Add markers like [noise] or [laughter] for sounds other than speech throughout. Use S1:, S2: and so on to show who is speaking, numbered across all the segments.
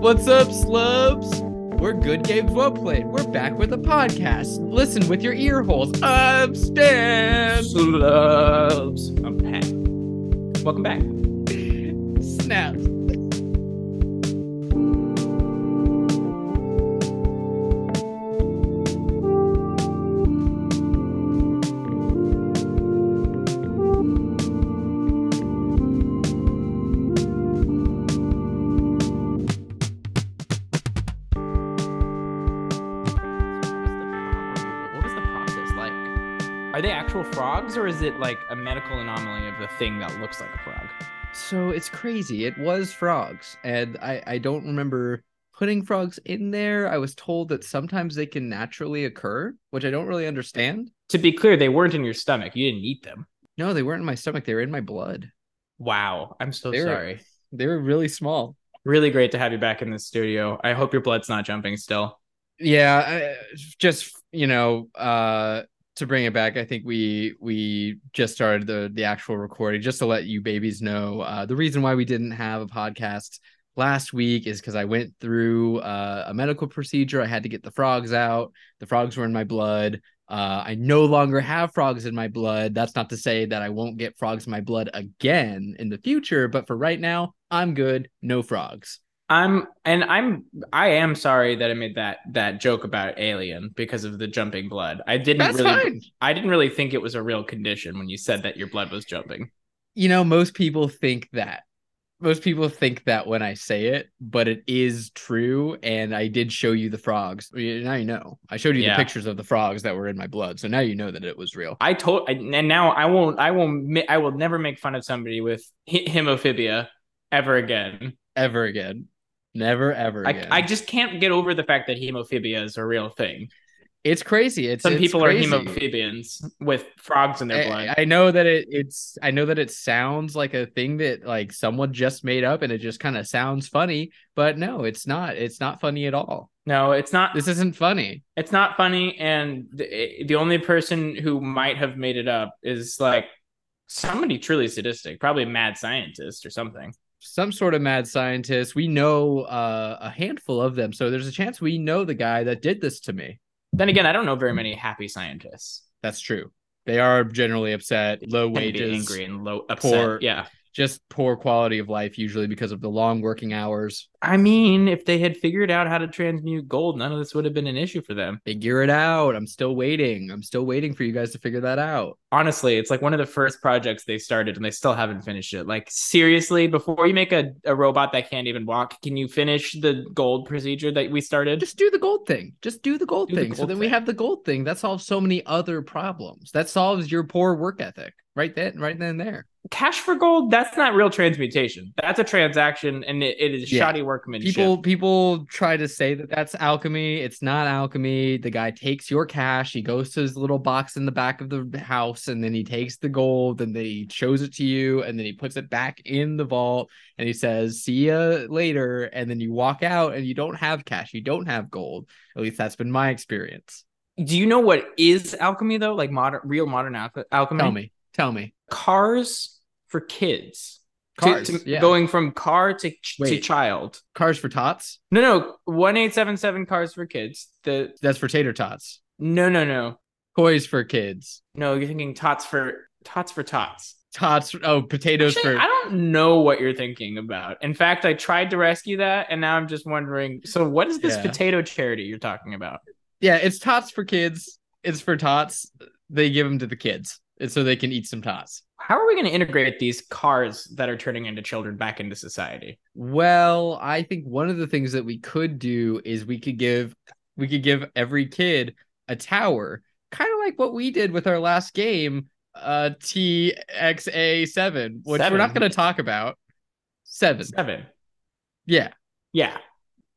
S1: What's up, slubs? We're Good Games Well Played. We're back with a podcast. Listen with your ear holes. I'm Stan.
S2: Slubs. I'm Pat. Welcome back. Actual frogs or is it like a medical anomaly of the thing that looks like a frog?
S1: So it's crazy. It was frogs, and I I don't remember putting frogs in there. I was told that sometimes they can naturally occur, which I don't really understand.
S2: To be clear, they weren't in your stomach. You didn't eat them.
S1: No, they weren't in my stomach. They were in my blood.
S2: Wow. I'm so
S1: They were-
S2: sorry.
S1: They were really small.
S2: Really great to have you back in the studio. I hope your blood's not jumping still.
S1: yeah I, just you know uh to bring it back i think we we just started the the actual recording just to let you babies know uh the reason why we didn't have a podcast last week is because i went through uh, a medical procedure i had to get the frogs out the frogs were in my blood uh, I no longer have frogs in my blood. That's not to say that I won't get frogs in my blood again in the future, but for right now, I'm good. No frogs.
S2: I'm and I'm I am sorry that I made that that joke about alien because of the jumping blood. I didn't
S1: That's
S2: really
S1: fine.
S2: I didn't really think it was a real condition when you said that your blood was jumping.
S1: you know, most people think that. Most people think that when I say it, but it is true. And I did show you the frogs. Now you know. I showed you
S2: Yeah.
S1: the pictures of the frogs that were in my blood. So now you know that it was real.
S2: I told, and now I won't. I won't. I will never make fun of somebody with he- hemophobia ever again.
S1: Ever again. Never, ever
S2: I. I just can't get over the fact that hemophobia is a real thing.
S1: it's crazy. It's
S2: Some
S1: it's
S2: people
S1: crazy.
S2: are hemophobians with frogs in their blood.
S1: I, I know that it, it's I know that it sounds like a thing that like someone just made up and it just kind of sounds funny, but no, it's not. It's not funny at all.
S2: no, it's not.
S1: This isn't funny.
S2: It's not funny, and the, eh, the only person who might have made it up is like somebody truly sadistic, probably a mad scientist or something.
S1: Some sort of mad scientist. We know uh, a handful of them, so there's a chance we know the guy that did this to me.
S2: Then again, I don't know very many happy scientists.
S1: That's true. They are generally upset, low
S2: Tend to be
S1: wages,
S2: angry and low upset.
S1: poor-
S2: Yeah.
S1: Just poor quality of life, usually because of the long working hours.
S2: I mean, if they had figured out how to transmute gold, none of this would have been an issue for them.
S1: Figure it out. I'm still waiting. I'm still waiting for you guys to figure that out.
S2: Honestly, it's like one of the first projects they started and they still haven't finished it. Like, seriously, before you make a, a robot that can't even walk, can you finish the gold procedure that we started?
S1: Just do the gold thing. Just do the gold
S2: Do the
S1: thing. so
S2: gold
S1: then we have the gold thing. That solves so many other problems. That solves your poor work ethic. Right then, right then and there.
S2: Cash for gold, that's not real transmutation. That's a transaction and it, it is
S1: Yeah.
S2: shoddy workmanship.
S1: People people try to say that that's alchemy. It's not alchemy. The guy takes your cash. He goes to his little box in the back of the house, and then he takes the gold, and then he shows it to you, and then he puts it back in the vault, and he says, "See ya later." And then you walk out, and you don't have cash. You don't have gold. At least that's been my experience.
S2: Do you know what is alchemy though? Like modern, real modern alch- alchemy?
S1: Tell me. Tell me.
S2: Cars for kids.
S1: Cars.
S2: to-
S1: yeah.
S2: Going from car to, to child.
S1: Cars for tots.
S2: No, no, one eight seven seven cars for kids. The
S1: That's for tater tots.
S2: no, no, no,
S1: Toys for kids.
S2: no. You're thinking tots for tots for tots.
S1: Tots. Oh, potatoes
S2: Actually,
S1: for.
S2: I don't know what you're thinking about. In fact, I tried to rescue that, and now I'm just wondering. So, what is this
S1: Yeah.
S2: potato charity you're talking about?
S1: Yeah, it's tots for kids. It's for tots. They give them to the kids, so they can eat some tots.
S2: How are we going to integrate these cars that are turning into children back into society?
S1: Well, I think one of the things that we could do is we could give we could give every kid a tower, kind of like what we did with our last game, uh TXA7, which we're not going to talk about. 7.
S2: Seven.
S1: Yeah.
S2: Yeah.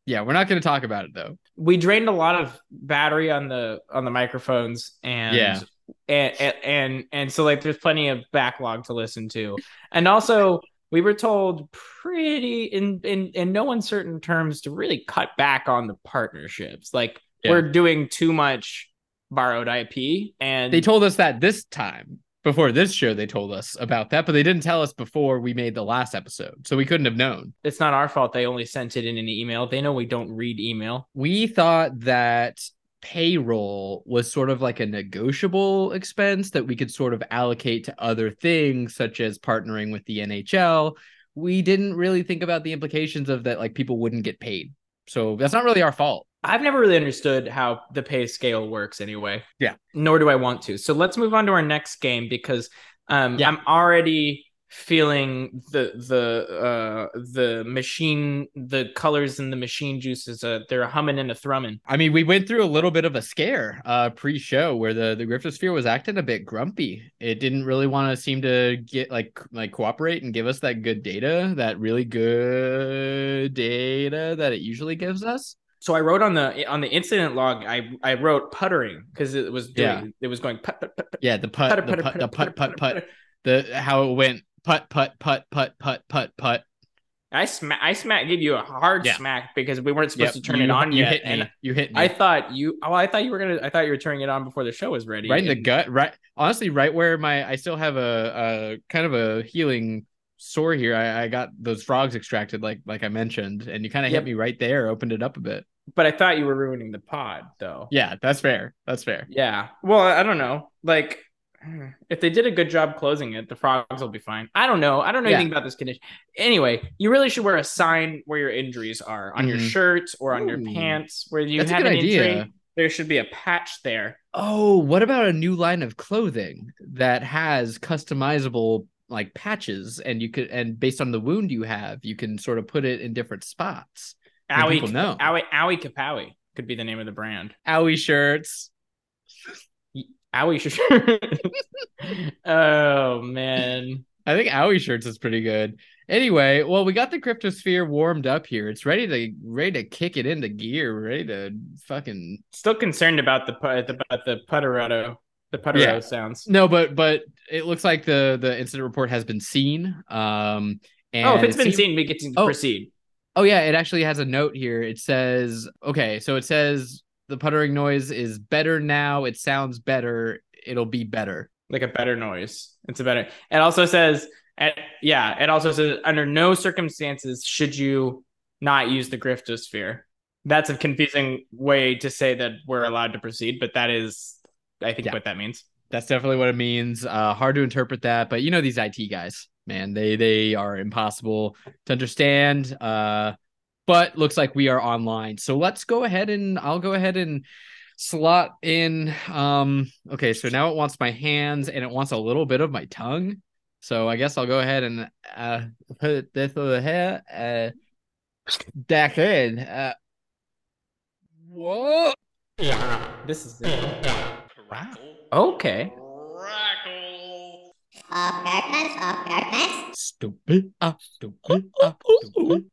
S1: Yeah, we're not going to talk about it though.
S2: we drained a lot of battery on the on the microphones and
S1: Yeah.
S2: And, and and so like there's plenty of backlog to listen to and also we were told pretty in in in no uncertain terms to really cut back on the partnerships like
S1: Yeah.
S2: we're doing too much borrowed ip and
S1: They told us that this time. before this show they told us about that, but they didn't tell us before we made the last episode. So we couldn't have known.
S2: It's not our fault. They only sent it in an email. They know we don't read email.
S1: We thought that payroll was sort of like a negotiable expense that we could sort of allocate to other things such as partnering with the NHL. We didn't really think about the implications of that like people wouldn't get paid. So that's not really our fault.
S2: I've never really understood how the pay scale works anyway.
S1: Yeah.
S2: Nor do I want to. So let's move on to our next game because um,
S1: Yeah.
S2: I'm already feeling the the uh the machine the colors in the machine juices uh they're humming and a thrumming
S1: I mean, we went through a little bit of a scare uh pre-show where the the Griftosphere was acting a bit grumpy. It didn't really want to seem to get like like cooperate and give us that good data, that really good data that it usually gives us.
S2: so I wrote on the on the incident log I I wrote puttering because it was doing
S1: Yeah.
S2: it was going putt putt putt
S1: Yeah, the putt,
S2: putter,
S1: the
S2: putter, putter,
S1: putt, putt,
S2: putter,
S1: putt, the how it went putt, putt, putt, putt, putt, putt, putt.
S2: I smack I smack gave you a hard
S1: Yeah.
S2: smack because we weren't supposed
S1: Yep,
S2: to turn
S1: you,
S2: it on
S1: you
S2: yet
S1: hit me.
S2: and
S1: you hit me.
S2: I thought you oh I thought you were gonna I thought you were turning it on before the show was ready
S1: right in the gut right honestly right where my i still have a, a kind of a healing sore here I, I got those frogs extracted like like i mentioned and you kind of
S2: Yep.
S1: hit me right there opened it up a bit
S2: but I thought you were ruining the pod though.
S1: yeah that's fair that's fair
S2: Yeah. Well, I don't know. Like, if they did a good job closing it, the frogs will be fine. I don't know. I don't know
S1: Yeah.
S2: anything about this condition. Anyway, you really should wear a sign where your injuries are on your
S1: Mhm.
S2: shirt or on your pants where you
S1: That's
S2: have an injury. There should be a patch there.
S1: oh what about a new line of clothing that has customizable like patches and you could and based on the wound you have you can sort of put it in different spots
S2: Owie,
S1: people know.
S2: Owie, Owie Kapowie could be the name of the brand.
S1: owie shirts
S2: Owie shirt. [laughs] oh man.
S1: I think Owie shirts is pretty good. Anyway, well, we got the Griftosphere warmed up here. It's ready to ready to kick it into gear, ready to fucking
S2: Still concerned about the put about the putterado, the putterado
S1: Yeah.
S2: sounds.
S1: no, but but it looks like the the incident report has been seen. Um, and
S2: oh, if it's
S1: it
S2: been seen, we get to
S1: Oh.
S2: proceed.
S1: oh yeah, it actually has a note here. It says okay, so it says the puttering noise is better now. It sounds better. It'll be better.
S2: like a better noise. It's a better. It also says, at, yeah, it also says under no circumstances should you not use the griftosphere. That's a confusing way to say that we're allowed to proceed, but that is, I think,
S1: Yeah.
S2: what that means.
S1: That's definitely what it means. Uh, hard to interpret that, but you know these IT guys, man, they they are impossible to understand. Uh, but looks like we are online, so let's go ahead and I'll go ahead and slot in. Um, okay, so now it wants my hands and it wants a little bit of my tongue. So I guess I'll go ahead and uh put this over here. Uh, back in. Uh, whoa.
S2: Yeah, this is okay.
S3: Apartments, apartments.
S1: Stupid. Ah, stupid. Ah, stupid.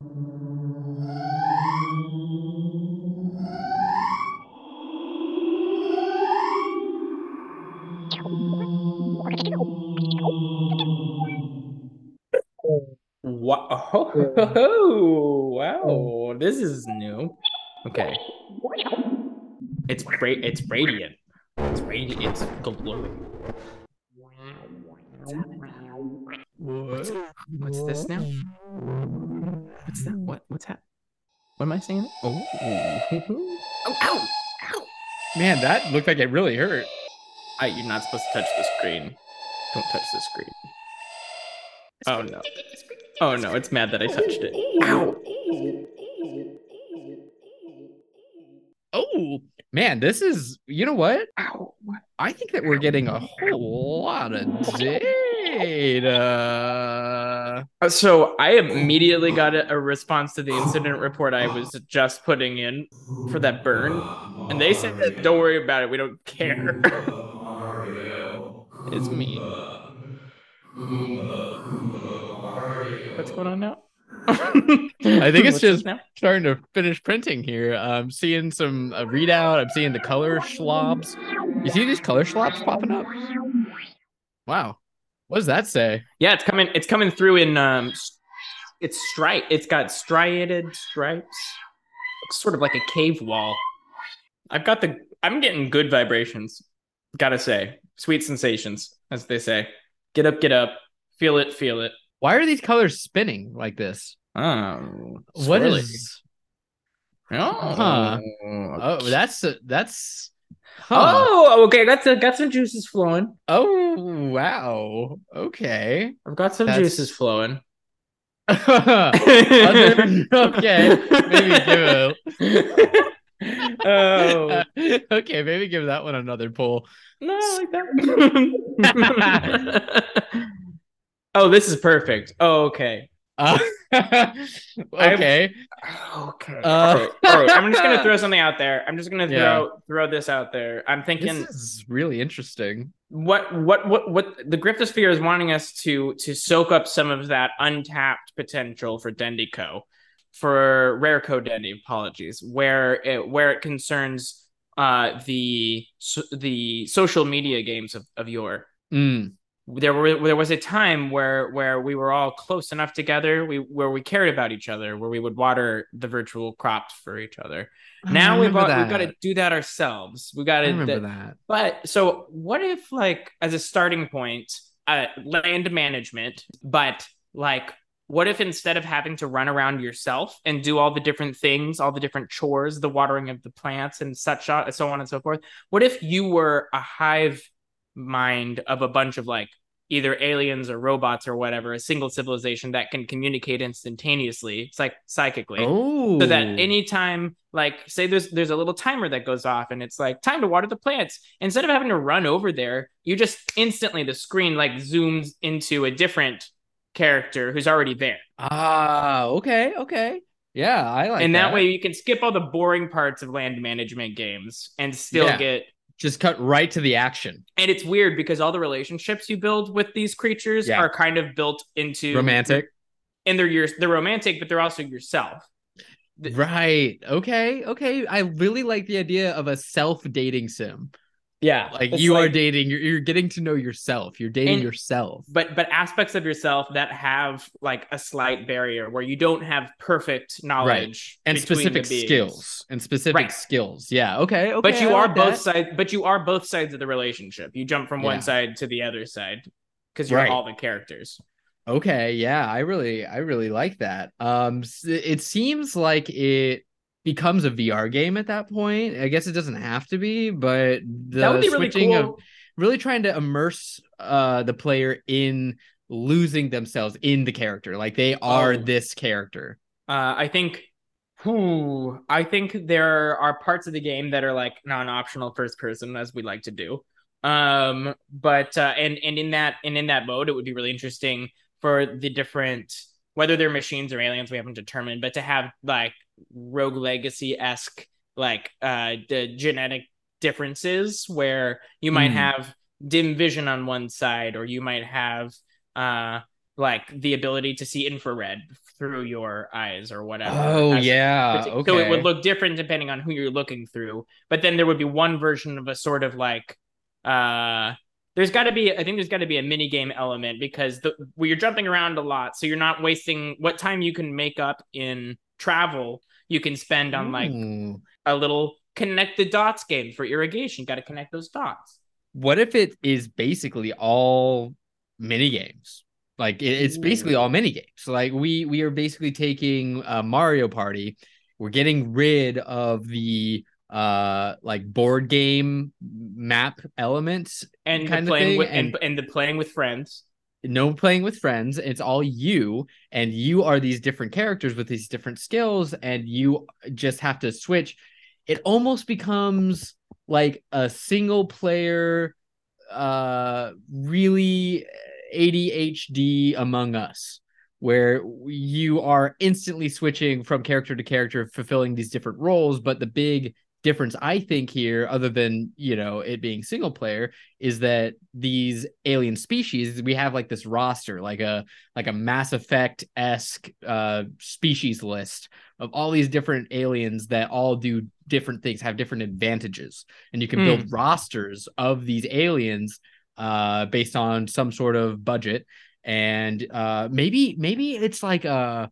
S2: Wow. [laughs] Oh, wow. This is new. Okay. It's great. It's radiant. It's radiant. It's glowing. What's, what's this now? What's that? What? What's that? What am I saying? Oh. oh, ow, ow.
S1: Man, that looked like it really hurt.
S2: I, you're not supposed to touch the screen. Don't touch the screen. Oh no. Oh no, it's mad that I touched it. Ow.
S1: Oh, man, this is, you know what?
S2: Ow.
S1: I think that we're getting a whole lot of [laughs] data.
S2: Uh, So I immediately got a, a response to the incident report I was just putting in for that burn, and they said, "Don't worry about it. We don't care." [laughs] it's me. What's going on now?
S1: I think it's just starting to finish printing here. I'm seeing some uh, readout. I'm seeing the color schlobs. You see these color schlobs popping up? Wow. What does that say?
S2: Yeah, it's coming. It's coming through in um, it's stripe. It's got striated stripes. Looks sort of like a cave wall. I've got the. I'm getting good vibrations. Gotta say. Sweet sensations, as they say. Get up, get up. Feel it, feel it.
S1: Why are these colors spinning like this?
S2: Oh,
S1: What
S2: swirly.
S1: is?
S2: Oh,
S1: Huh. Oh, that's that's. Huh.
S2: Oh, okay. Got some got some juices flowing.
S1: Oh wow. Okay.
S2: I've got some
S1: That's-
S2: juices flowing. [laughs]
S1: Other- okay, maybe give [laughs]
S2: oh [laughs]
S1: okay, maybe give that one another pull.
S2: no, I like that. Oh, this is perfect. Oh, okay.
S1: Uh, [laughs] okay.
S2: Okay.
S1: Uh,
S2: okay. All right. I'm just gonna [laughs] throw something out there. I'm just gonna throw
S1: Yeah.
S2: throw this out there. I'm thinking
S1: This is really interesting.
S2: what what what what the Griftosphere is wanting us to to soak up some of that untapped potential for Dendico, for Rare Code Dendi. Apologies, where it where it concerns uh the so- the social media games of of yore.
S1: Mm,
S2: There were there was a time where where we were all close enough together, we where we cared about each other, where we would water the virtual crops for each other.
S1: I
S2: Now we've got, we've got to do that ourselves. We got to
S1: remember that.
S2: but so what if like as a starting point, uh land management, but like what if instead of having to run around yourself and do all the different things, all the different chores, the watering of the plants and such on, so on and so forth, what if you were a hive mind of a bunch of like either aliens or robots or whatever, a single civilization that can communicate instantaneously, like psychically.
S1: Oh,
S2: so that anytime like say there's there's a little timer that goes off and it's like time to water the plants. Instead of having to run over there you just instantly the screen like zooms into a different character who's already there.
S1: Ah, okay, okay, yeah, I like that.
S2: and that. way you can skip all the boring parts of land management games and still
S1: Yeah.
S2: get
S1: just cut right to the action.
S2: and it's weird because all the relationships you build with these creatures
S1: Yeah.
S2: are kind of built into
S1: Romantic,
S2: and they're your they're romantic but they're also yourself
S1: right? Okay, okay. I really like the idea of a self dating sim.
S2: Yeah
S1: Like you are dating, you're, you're getting to know yourself. You're dating
S2: And-
S1: yourself.
S2: but but aspects of yourself that have like a slight barrier where you don't have perfect knowledge
S1: and specific skills and specific
S2: Right.
S1: skills. Yeah. Okay. Okay.
S2: but you
S1: I
S2: are
S1: like
S2: both sides but you are both sides of the relationship you jump from
S1: Yeah.
S2: one side to the other side because you're
S1: Right.
S2: all the characters
S1: Okay. Yeah. I really, I really like that. Um, it seems like it becomes a VR game at that point. I guess it doesn't have to be, but the
S2: that would be really
S1: switching
S2: cool
S1: of really trying to immerse uh the player in losing themselves in the character. Like they are
S2: Oh.
S1: this character.
S2: uh i think whew, i think there are parts of the game that are like non-optional first person as we like to do um but uh and and in that and in that mode it would be really interesting for the different whether they're machines or aliens we haven't determined but to have like rogue legacy-esque like uh the genetic differences where you might
S1: Hmm.
S2: have dim vision on one side or you might have uh like the ability to see infrared through your eyes or whatever.
S1: Oh
S2: as-
S1: yeah.
S2: so
S1: Okay.
S2: it would look different depending on who you're looking through. But then there would be one version of a sort of like uh there's got to be I think there's got to be a mini game element because the where you're jumping around a lot so you're not wasting what time you can make up in travel you can spend on like
S1: Ooh.
S2: a little connect the dots game for irrigation got to connect those dots.
S1: what if it is basically all mini games like it, it's basically all mini games so like we we are basically taking uh, mario party we're getting rid of the uh like board game map elements
S2: And
S1: kind of thing,
S2: with and,
S1: and-
S2: and the playing with friends.
S1: no playing with friends it's all you and you are these different characters with these different skills and you just have to switch it almost becomes like a single player uh really ADHD among us where you are instantly switching from character to character fulfilling these different roles but the big difference i think here other than you know it being single player is that these alien species we have like this roster like a like a mass effect esque uh species list of all these different aliens that all do different things have different advantages and you can
S2: Hmm.
S1: build rosters of these aliens uh based on some sort of budget and uh maybe maybe it's like a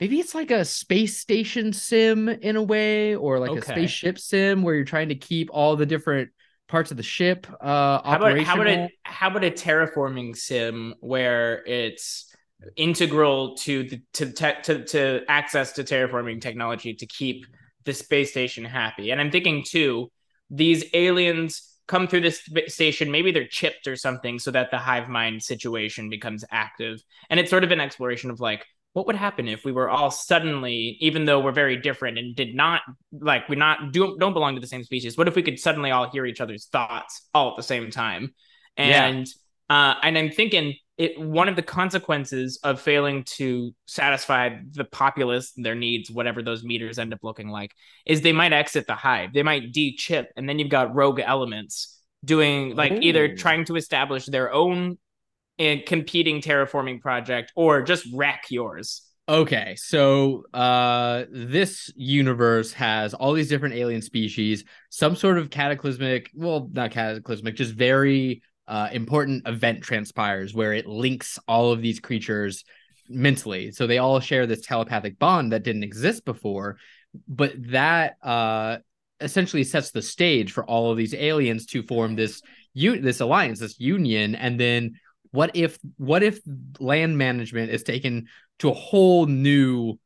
S1: maybe it's like a space station sim in a way or like a spaceship sim where you're trying to keep all the different parts of the ship uh
S2: How about how about a how about a terraforming sim where it's integral to the to te- to to access to terraforming technology to keep the space station happy? And I'm thinking too, these aliens come through this station. Maybe they're chipped or something, so that the hive mind situation becomes active. And it's sort of an exploration of like. What would happen if we were all suddenly, even though we're very different and did not like we're not do don't belong to the same species? What if we could suddenly all hear each other's thoughts all at the same time?
S1: Yeah.
S2: and uh, and I'm thinking it one of the consequences of failing to satisfy the populace their needs, whatever those meters end up looking like, is they might exit the hive. They might de-chip, and then you've got rogue elements doing like either trying to establish their own uh, competing terraforming project or just wreck yours.
S1: Okay, so uh this universe has all these different alien species, some sort of cataclysmic, well, not cataclysmic, just very uh important event transpires where it links all of these creatures mentally. So they all share this telepathic bond that didn't exist before, but that uh essentially sets the stage for all of these aliens to form this u- this alliance, this union, and then what if what if land management is taken to a whole new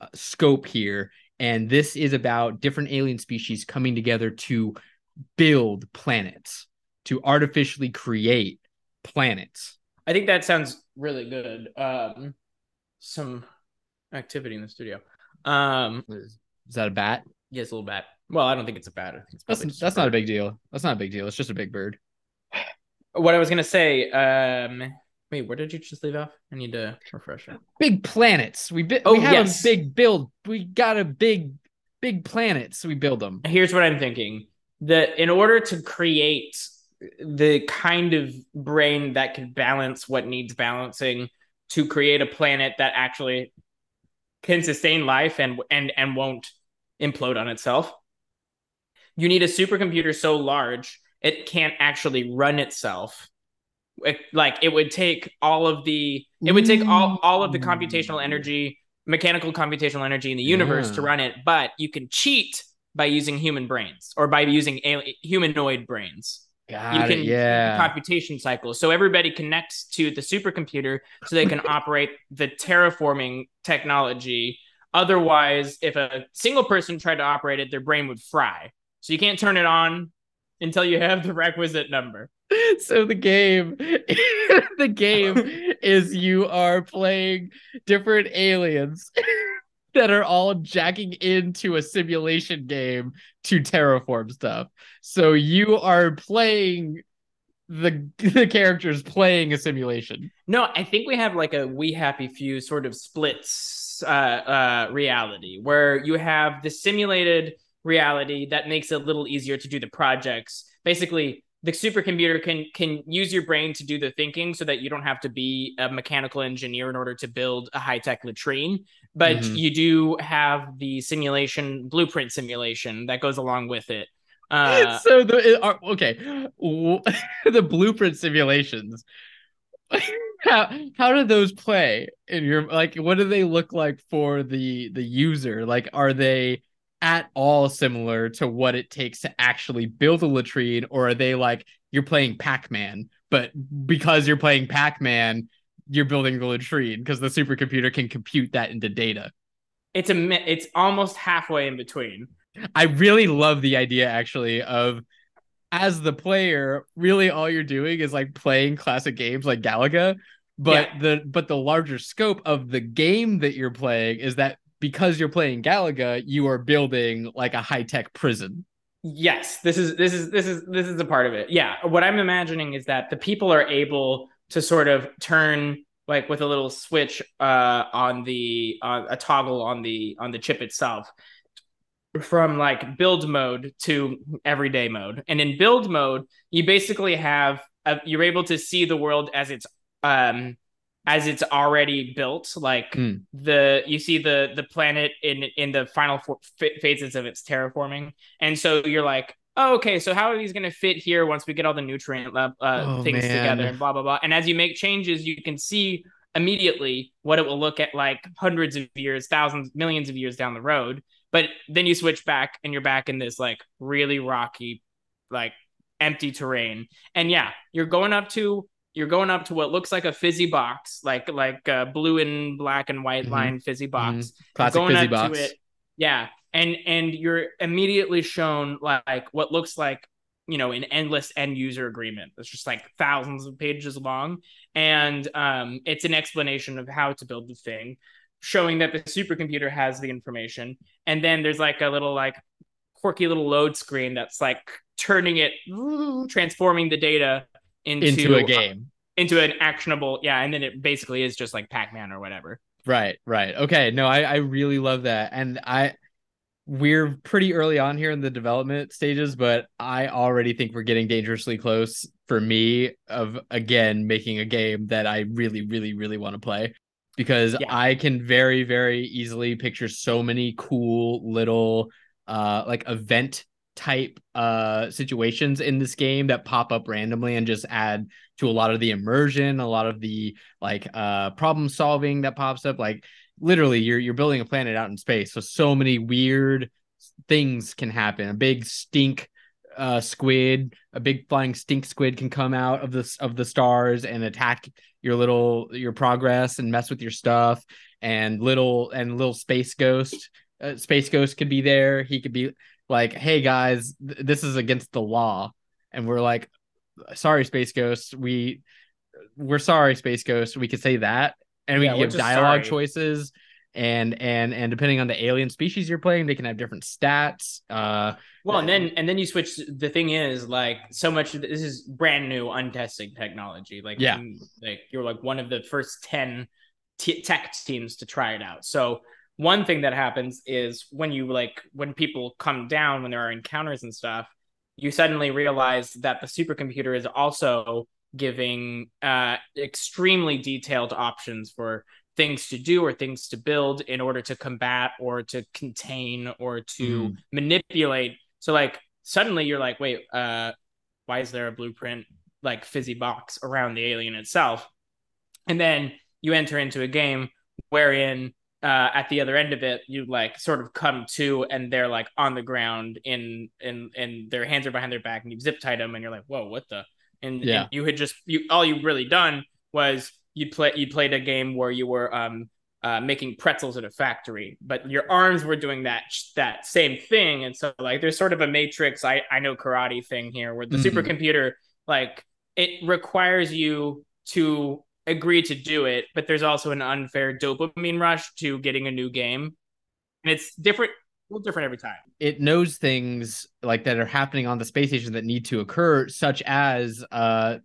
S1: uh, scope here and this is about different alien species coming together to build planets to artificially create planets?
S2: I think that sounds really good. Um, some activity in the studio. Um,
S1: is that a bat?
S2: Yes, a little bat. Well, I don't think it's a bat. I think it's
S1: that's, that's not a big deal. That's not a big deal. It's just a big bird
S2: What I was gonna say. Um, wait, where did you just leave off? I need to refresh it.
S1: big planets we, bi-
S2: Oh,
S1: we have
S2: yes.
S1: a big build we got a big big planets we build them
S2: Here's what I'm thinking: that in order to create the kind of brain that can balance what needs balancing, to create a planet that actually can sustain life and and and won't implode on itself, you need a supercomputer so large it can't actually run itself. It- like it would take all of the it would take all all of the computational mm. energy, mechanical computational energy in the universe to run it, but you can cheat by using human brains or by using ali- humanoid brains.
S1: got
S2: you
S1: it
S2: can
S1: yeah
S2: computation cycles. So everybody connects to the supercomputer so they can [laughs] operate the terraforming technology. Otherwise, if a single person tried to operate it, their brain would fry. So you can't turn it on until you have the requisite number. [laughs]
S1: so the game [laughs] the game is you are playing different aliens [laughs] that are all jacking into a simulation game to terraform stuff so you are playing the the characters playing a simulation
S2: No, I think we have like a We Happy Few sort of splits uh, uh, reality where you have the simulated reality that makes it a little easier to do the projects. Basically, the supercomputer can can use your brain to do the thinking so that you don't have to be a mechanical engineer in order to build a high-tech latrine but
S1: Mhm.
S2: you do have the simulation blueprint simulation that goes along with it uh,
S1: so the it are, okay [laughs] the blueprint simulations [laughs] how how do those play in your like what do they look like for the the user like are they at all similar to what it takes to actually build a latrine or are they like you're playing pac-man but because you're playing pac-man you're building the latrine because the supercomputer can compute that into data.
S2: It's a it's almost halfway in between.
S1: I really love the idea actually of as the player, really all you're doing is like playing classic games like Galaga, but the but the larger scope of the game that you're playing is that because you're playing Galaga, you are building like a high-tech prison.
S2: Yes, this is this is this is this is a part of it. Yeah, what I'm imagining is that the people are able to sort of turn like with a little switch uh on the on a toggle on the on the chip itself from like build mode to everyday mode. And in build mode, you basically have a, you're able to see the world as it's um as it's already built like
S1: Mm.
S2: the you see the the planet in in the final four, ph- phases of its terraforming and so you're like oh, okay so how are these going to fit here once we get all the nutrient uh,
S1: Oh,
S2: things
S1: man.
S2: together and blah blah blah and as you make changes you can see immediately what it will look at like hundreds of years thousands millions of years down the road but then you switch back and you're back in this like really rocky like empty terrain. And yeah, you're going up to you're going up to what looks like a fizzy box, like like a blue and black and white
S1: Mhm.
S2: line fizzy box.
S1: Mhm. Classic
S2: going
S1: fizzy
S2: up
S1: box.
S2: to it, yeah, and and you're immediately shown like what looks like you know an endless end user agreement. It's just like thousands of pages long, and um, it's an explanation of how to build the thing, showing that the supercomputer has the information, and then there's like a little like quirky little load screen that's like turning it, transforming the data into,
S1: into a game.
S2: into an actionable, yeah, and then it basically is just like Pac-Man or whatever.
S1: Right, right. Okay. No, I, I really love that. And I we're pretty early on here in the development stages, but I already think we're getting dangerously close for me of again making a game that I really, really, really want to play. Because
S2: Yeah.
S1: I can very, very easily picture so many cool little uh like event type uh situations in this game that pop up randomly and just add to a lot of the immersion, a lot of the like uh problem solving that pops up. Like literally you're you're building a planet out in space so so many weird things can happen. A big stink uh squid a big flying stink squid can come out of the of the stars and attack your little your progress and mess with your stuff. And little and little space ghost uh, space ghost could be there. He could be like hey guys th- this is against the law and we're like sorry space ghost we we're sorry space ghost we could say that and we
S2: Yeah,
S1: give dialogue
S2: sorry.
S1: choices and and and depending on the alien species you're playing they can have different stats uh
S2: Well, and then and then you switch. The thing is, like, so much. This is brand new, untested technology. Like,
S1: Yeah.
S2: like you're like one of the first ten t- tech teams to try it out. So one thing that happens is when you like when people come down when there are encounters and stuff, you suddenly realize that the supercomputer is also giving uh extremely detailed options for things to do or things to build in order to combat or to contain or to manipulate. So like suddenly you're like wait uh why is there a blueprint like fizzy box around the alien itself? And then you enter into a game wherein uh, at the other end of it, you like sort of come to, and they're like on the ground in in and their hands are behind their back, and you've zip tied them, and you're like, whoa, what the? And,
S1: Yeah.
S2: and you had just you all you really done was you play you played a game where you were um uh, making pretzels at a factory, but your arms were doing that that same thing, and so like there's sort of a matrix I I know karate thing here where the
S1: Mhm.
S2: supercomputer like it requires you to agree to do it, but there's also an unfair dopamine rush to getting a new game. And it's different, a little different every time.
S1: it knows things like that are happening on the space station that need to occur, such as uh,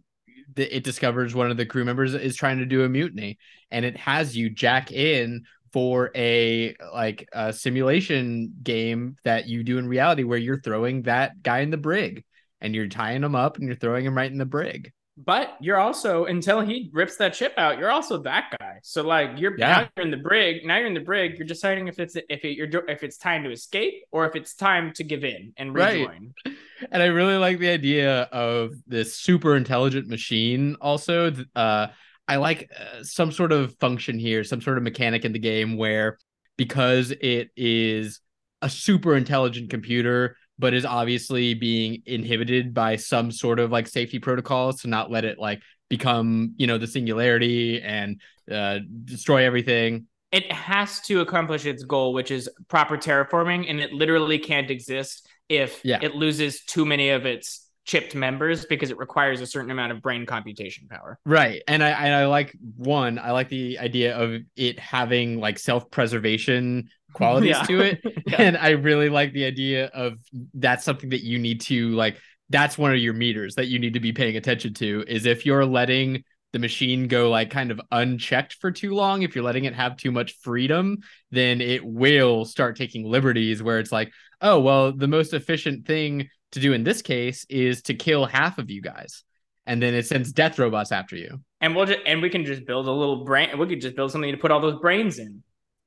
S1: it discovers one of the crew members is trying to do a mutiny, and it has you jack in for a like a simulation game that you do in reality, where you're throwing that guy in the brig, and you're tying him up, and you're throwing him right in the brig.
S2: But you're also until he rips that chip out, you're also that guy. So like you're
S1: Yeah.
S2: now you're in the brig. Now you're in the brig. You're deciding if it's if it, you're if it's time to escape or if it's time to give in and
S1: Right.
S2: rejoin.
S1: and I really like the idea of this super intelligent machine. Also, uh, I like uh, some sort of function here, some sort of mechanic in the game where because it is a super intelligent computer, but is obviously being inhibited by some sort of like safety protocols to not let it like become, you know, the singularity and uh, destroy everything.
S2: It has to accomplish its goal, which is proper terraforming, and it literally can't exist if
S1: Yeah.
S2: it loses too many of its chipped members because it requires a certain amount of brain computation power.
S1: Right. And I and I like one, I like the idea of it having like self-preservation qualities
S2: Yeah.
S1: to it. [laughs]
S2: Yeah.
S1: And I really like the idea of that's something that you need to like that's one of your meters that you need to be paying attention to is if you're letting the machine go like kind of unchecked for too long, if you're letting it have too much freedom, then it will start taking liberties where it's like, oh, well, the most efficient thing to do in this case is to kill half of you guys. And then it sends death robots after you.
S2: and we'll just and we can just build a little brain. We could just build something to put all those brains in.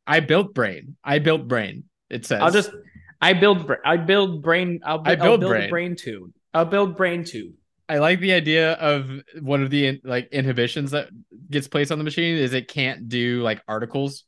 S1: I built brain. I built brain. It says
S2: I'll just I build I build brain. I'll,
S1: I
S2: I'll
S1: build
S2: build
S1: brain.
S2: brain tube. I'll build brain tube.
S1: I like the idea of one of the like inhibitions that gets placed on the machine is it can't do like articles.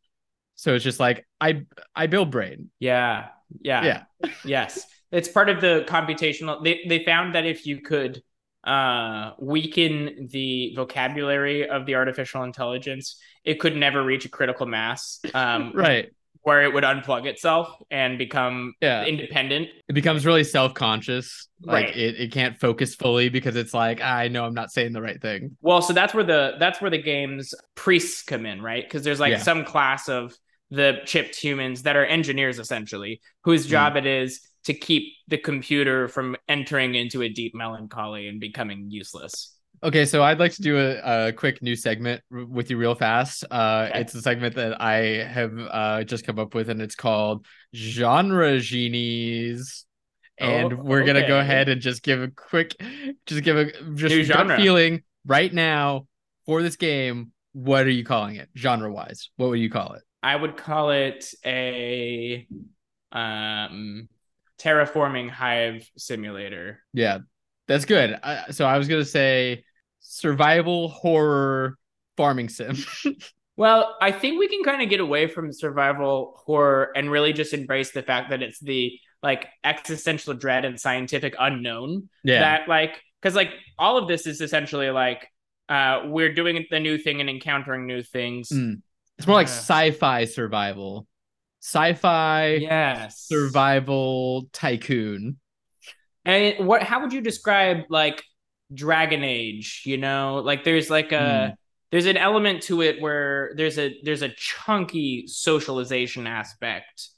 S1: So it's just like I I build brain.
S2: Yeah, yeah,
S1: Yeah.
S2: yes. it's part of the computational. They they found that if you could uh weaken the vocabulary of the artificial intelligence, it could never reach a critical mass. Um, [laughs]
S1: right.
S2: where it would unplug itself and become
S1: Yeah.
S2: independent.
S1: It becomes really self-conscious. Like
S2: Right.
S1: it, it can't focus fully because it's like, I know I'm not saying the right thing.
S2: Well, so that's where the that's where the game's priests come in, right? Because there's like
S1: Yeah.
S2: some class of the chipped humans that are engineers essentially, whose
S1: Hmm.
S2: job it is to keep the computer from entering into a deep melancholy and becoming useless.
S1: Okay, so I'd like to do a, a quick new segment with you real fast. Uh,
S2: Okay.
S1: It's a segment that I have uh, just come up with, and it's called Genre Genies. And
S2: Oh,
S1: we're gonna go ahead and just give a quick, just give a just
S2: New genre.
S1: feeling right now for this game. What are you calling it, genre wise? What would you call it?
S2: I would call it a um terraforming hive simulator.
S1: Yeah, that's good. So I was gonna say survival horror farming sim. [laughs]
S2: Well, I think we can kind of get away from survival horror and really just embrace the fact that it's the like existential dread and scientific unknown
S1: yeah,
S2: that like because like all of this is essentially like uh we're doing the new thing and encountering new things.
S1: Mm. it's more like
S2: Uh,
S1: sci-fi survival, sci-fi
S2: Yes.
S1: survival tycoon.
S2: And what how would you describe like Dragon Age, you know? Like there's like a hmm. there's an element to it where there's a there's a chunky socialization aspect.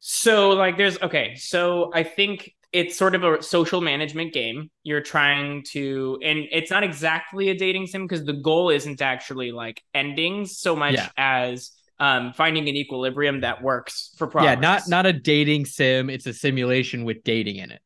S2: So like there's okay, so I think it's sort of a social management game. You're trying to and it's not exactly a dating sim because the goal isn't actually like endings so much
S1: Yeah.
S2: as um finding an equilibrium that works for progress.
S1: Yeah, not not a dating sim. It's a simulation with dating in it.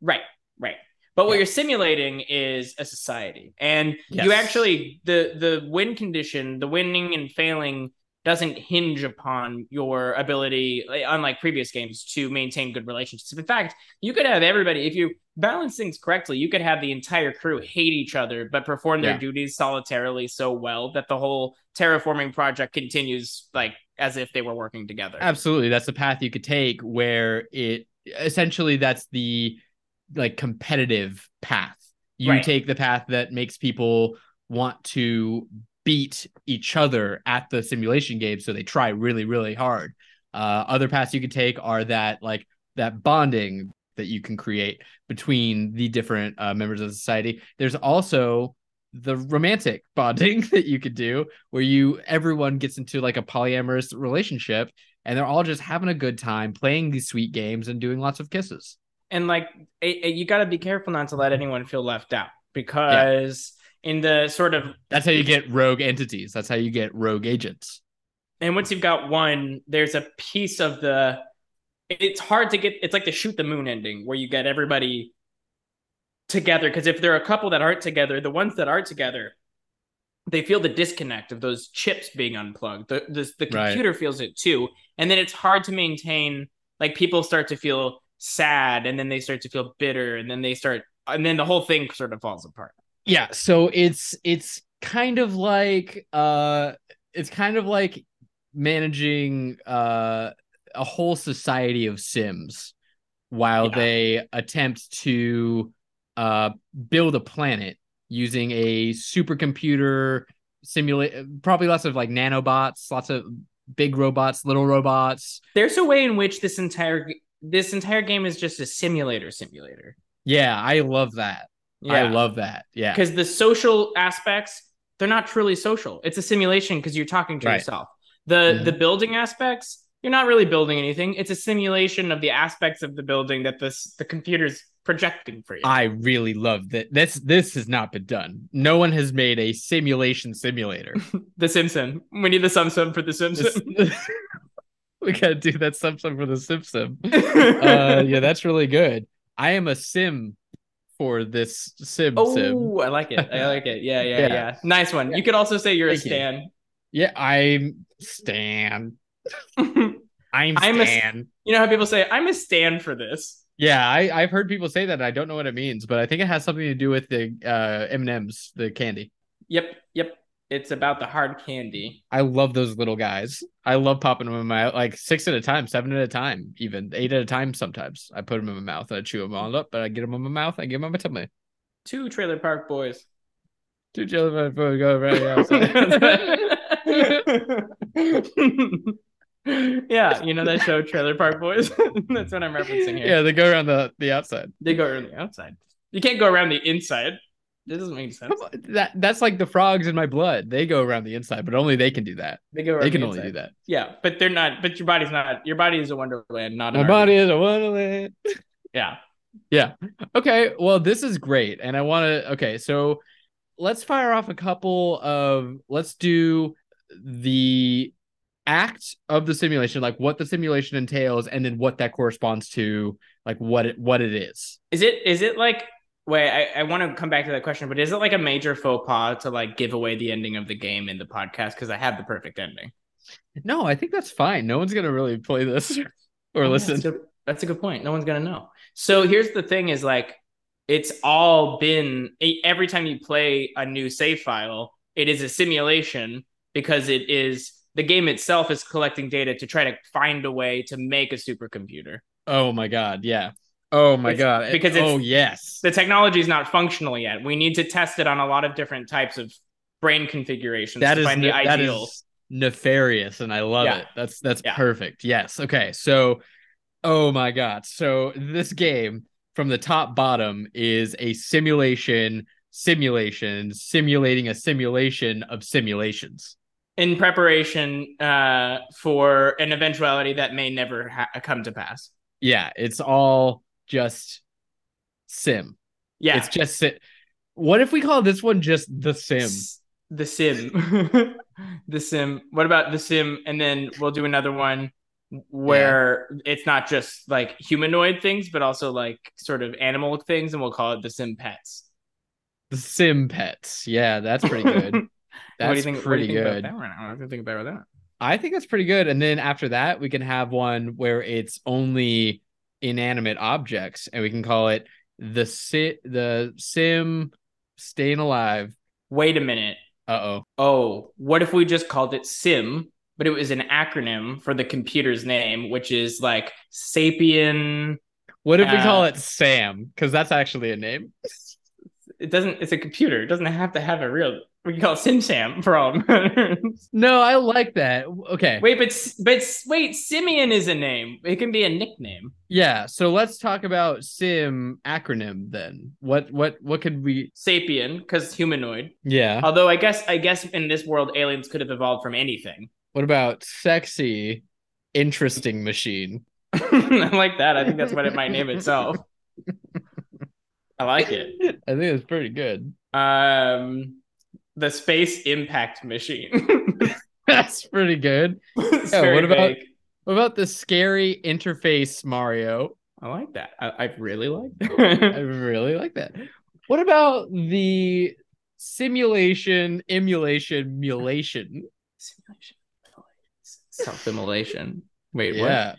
S2: Right, right. But what you're simulating is a society, and
S1: Yes.
S2: you actually the the win condition, the winning and failing doesn't hinge upon your ability, uh, unlike previous games, to maintain good relationships. In fact, you could have everybody if you balance things correctly. You could have the entire crew hate each other, but perform their
S1: Yeah.
S2: duties solitarily so well that the whole terraforming project continues like as if they were working together.
S1: Absolutely, that's the path you could take. Where it essentially that's the like competitive path. You
S2: Right.
S1: take the path that makes people want to beat each other at the simulation game, so they try really, really hard. Uh, other paths you could take are that like that bonding that you can create between the different uh, members of society. There's also the romantic [laughs] bonding that you could do where you everyone gets into like a polyamorous relationship and they're all just having a good time playing these sweet games and doing lots of kisses.
S2: and like it, it- you got to be careful not to let anyone feel left out because in the sort of
S1: That's how you get rogue entities. That's how you get rogue agents.
S2: and once you've got one there's a piece of the it's hard to get it's like the shoot the moon ending where you get everybody together because if there are a couple that aren't together the ones that are together they feel the disconnect of those chips being unplugged the the, the
S1: Right.
S2: computer feels it too and then it's hard to maintain like people start to feel sad and then they start to feel bitter and then they start and then the whole thing sort of falls apart
S1: Yeah, so it's it's kind of like uh it's kind of like managing uh a whole society of sims while
S2: Yeah.
S1: they attempt to uh build a planet using a supercomputer simulate probably lots of like nanobots, lots of big robots, little robots.
S2: there's a way in which this entire this entire game is just a simulator simulator
S1: Yeah, I love that. I love that. Yeah.
S2: because the social aspects they're not truly social it's a simulation because you're talking to
S1: Right.
S2: yourself the
S1: Mhm.
S2: the building aspects you're not really building anything it's a simulation of the aspects of the building that this the computer's projecting for you
S1: I really love that. This this has not been done. No one has made a simulation simulator. [laughs]
S2: the simpson we need the sum for the simpson [laughs]
S1: we gotta do that something for the Simpson. [laughs] Uh, yeah, that's really good. I am a sim for this sim.
S2: oh i like it i like it yeah yeah [laughs] yeah,
S1: Yeah.
S2: nice one you could also say you're
S1: Thank
S2: a stan
S1: Yeah, I'm Stan. [laughs] I'm
S2: I'm a-
S1: Stan.
S2: you know how people say i'm a stan for this
S1: Yeah, I, I've heard people say that. I don't know what it means, but I think it has something to do with the uh M&Ms, the candy.
S2: Yep, yep. It's about the hard candy.
S1: I love those little guys. I love popping them in my like six at a time, seven at a time, even eight at a time. Sometimes I put them in my mouth and I chew them all up, but I get them in my mouth. I give them on my tummy.
S2: Two Trailer Park Boys.
S1: Two children before we go right outside. [laughs]
S2: yeah, you know that show Trailer Park Boys? [laughs] That's what I'm referencing here.
S1: yeah, they go around the the outside.
S2: They go around the outside. You can't go around the inside. That doesn't make sense.
S1: That that's like the frogs in my blood. They go around the inside, but only they can do that.
S2: They go around
S1: They can
S2: the
S1: only do that.
S2: Yeah, but they're not. But your body's not. Your body is a wonderland, not
S1: My body is a wonderland. [laughs]
S2: Yeah.
S1: Yeah. Okay. Well, this is great. And I want to, okay. So let's fire off a couple of, let's do the act of the simulation, like what the simulation entails, and then what that corresponds to, like what it, what it is.
S2: Is it? Is it like? Wait, I, I want to come back to that question, but is it like a major faux pas to like give away the ending of the game in the podcast? Because I have the perfect ending.
S1: No, I think that's fine. No one's going to really play this or listen.
S2: That's a, good, that's a good point. No one's gonna know. So here's the thing: is like it's all been every time you play a new save file, it is a simulation because it is the game itself is collecting data to try to find a way to make a supercomputer.
S1: Oh my God. Yeah. Oh my
S2: It's-
S1: God.
S2: because it's-
S1: oh, yes.
S2: The technology is not functional yet. We need to test it on a lot of different types of brain configurations
S1: That
S2: to
S1: is
S2: find the
S1: that
S2: ideal.
S1: is nefarious and I love
S2: Yeah.
S1: it. That's that's
S2: Yeah.
S1: perfect. Yes. Okay. So oh my god. So this game from the top bottom is a simulation simulation simulating a simulation of simulations.
S2: in preparation uh, for an eventuality that may never ha- come to pass.
S1: Yeah, it's all just sim.
S2: Yeah,
S1: It's just Sim. What if we call this one just the sim?
S2: S- The Sim. [laughs] the Sim. What about The Sim? And then we'll do another one where it's not just like humanoid things, but also like sort of animal things, and we'll call it The Sim Pets.
S1: The sim pets. Yeah, that's pretty good. [laughs]
S2: what do
S1: That's
S2: you think?
S1: pretty
S2: you think
S1: good.
S2: About that one? I don't know what to think about that.
S1: I think that's pretty good. And then after that, we can have one where it's only inanimate objects, and we can call it the si- the sim staying alive.
S2: Wait a minute.
S1: Uh oh.
S2: Oh, what if we just called it SIM, but it was an acronym for the computer's name, which is like Sapien.
S1: What if we call
S2: Uh,
S1: it Sam? Because that's actually a name.
S2: It doesn't. It's a computer. It doesn't have to have a real. We can call it Sim Sam for all.
S1: No, I like that. Okay.
S2: Wait, but but wait, Simeon is a name. It can be a nickname.
S1: Yeah. So let's talk about sim acronym then. What what what could we?
S2: Sapien, because humanoid.
S1: Yeah.
S2: Although I guess I guess in this world, aliens could have evolved from anything.
S1: What about sexy, interesting machine? [laughs]
S2: I like that. I think that's what it might name itself. [laughs] I like it. [laughs]
S1: I think it's pretty good.
S2: Um, the space impact machine. [laughs]
S1: That's pretty good. Yeah, what about-
S2: vague.
S1: What about the scary interface Mario?
S2: I like that. I, I really like [laughs]
S1: I
S2: that.
S1: really like that. What about the simulation, emulation, mulation?
S2: Simulation. Self-immolation. Wait,
S1: Yeah.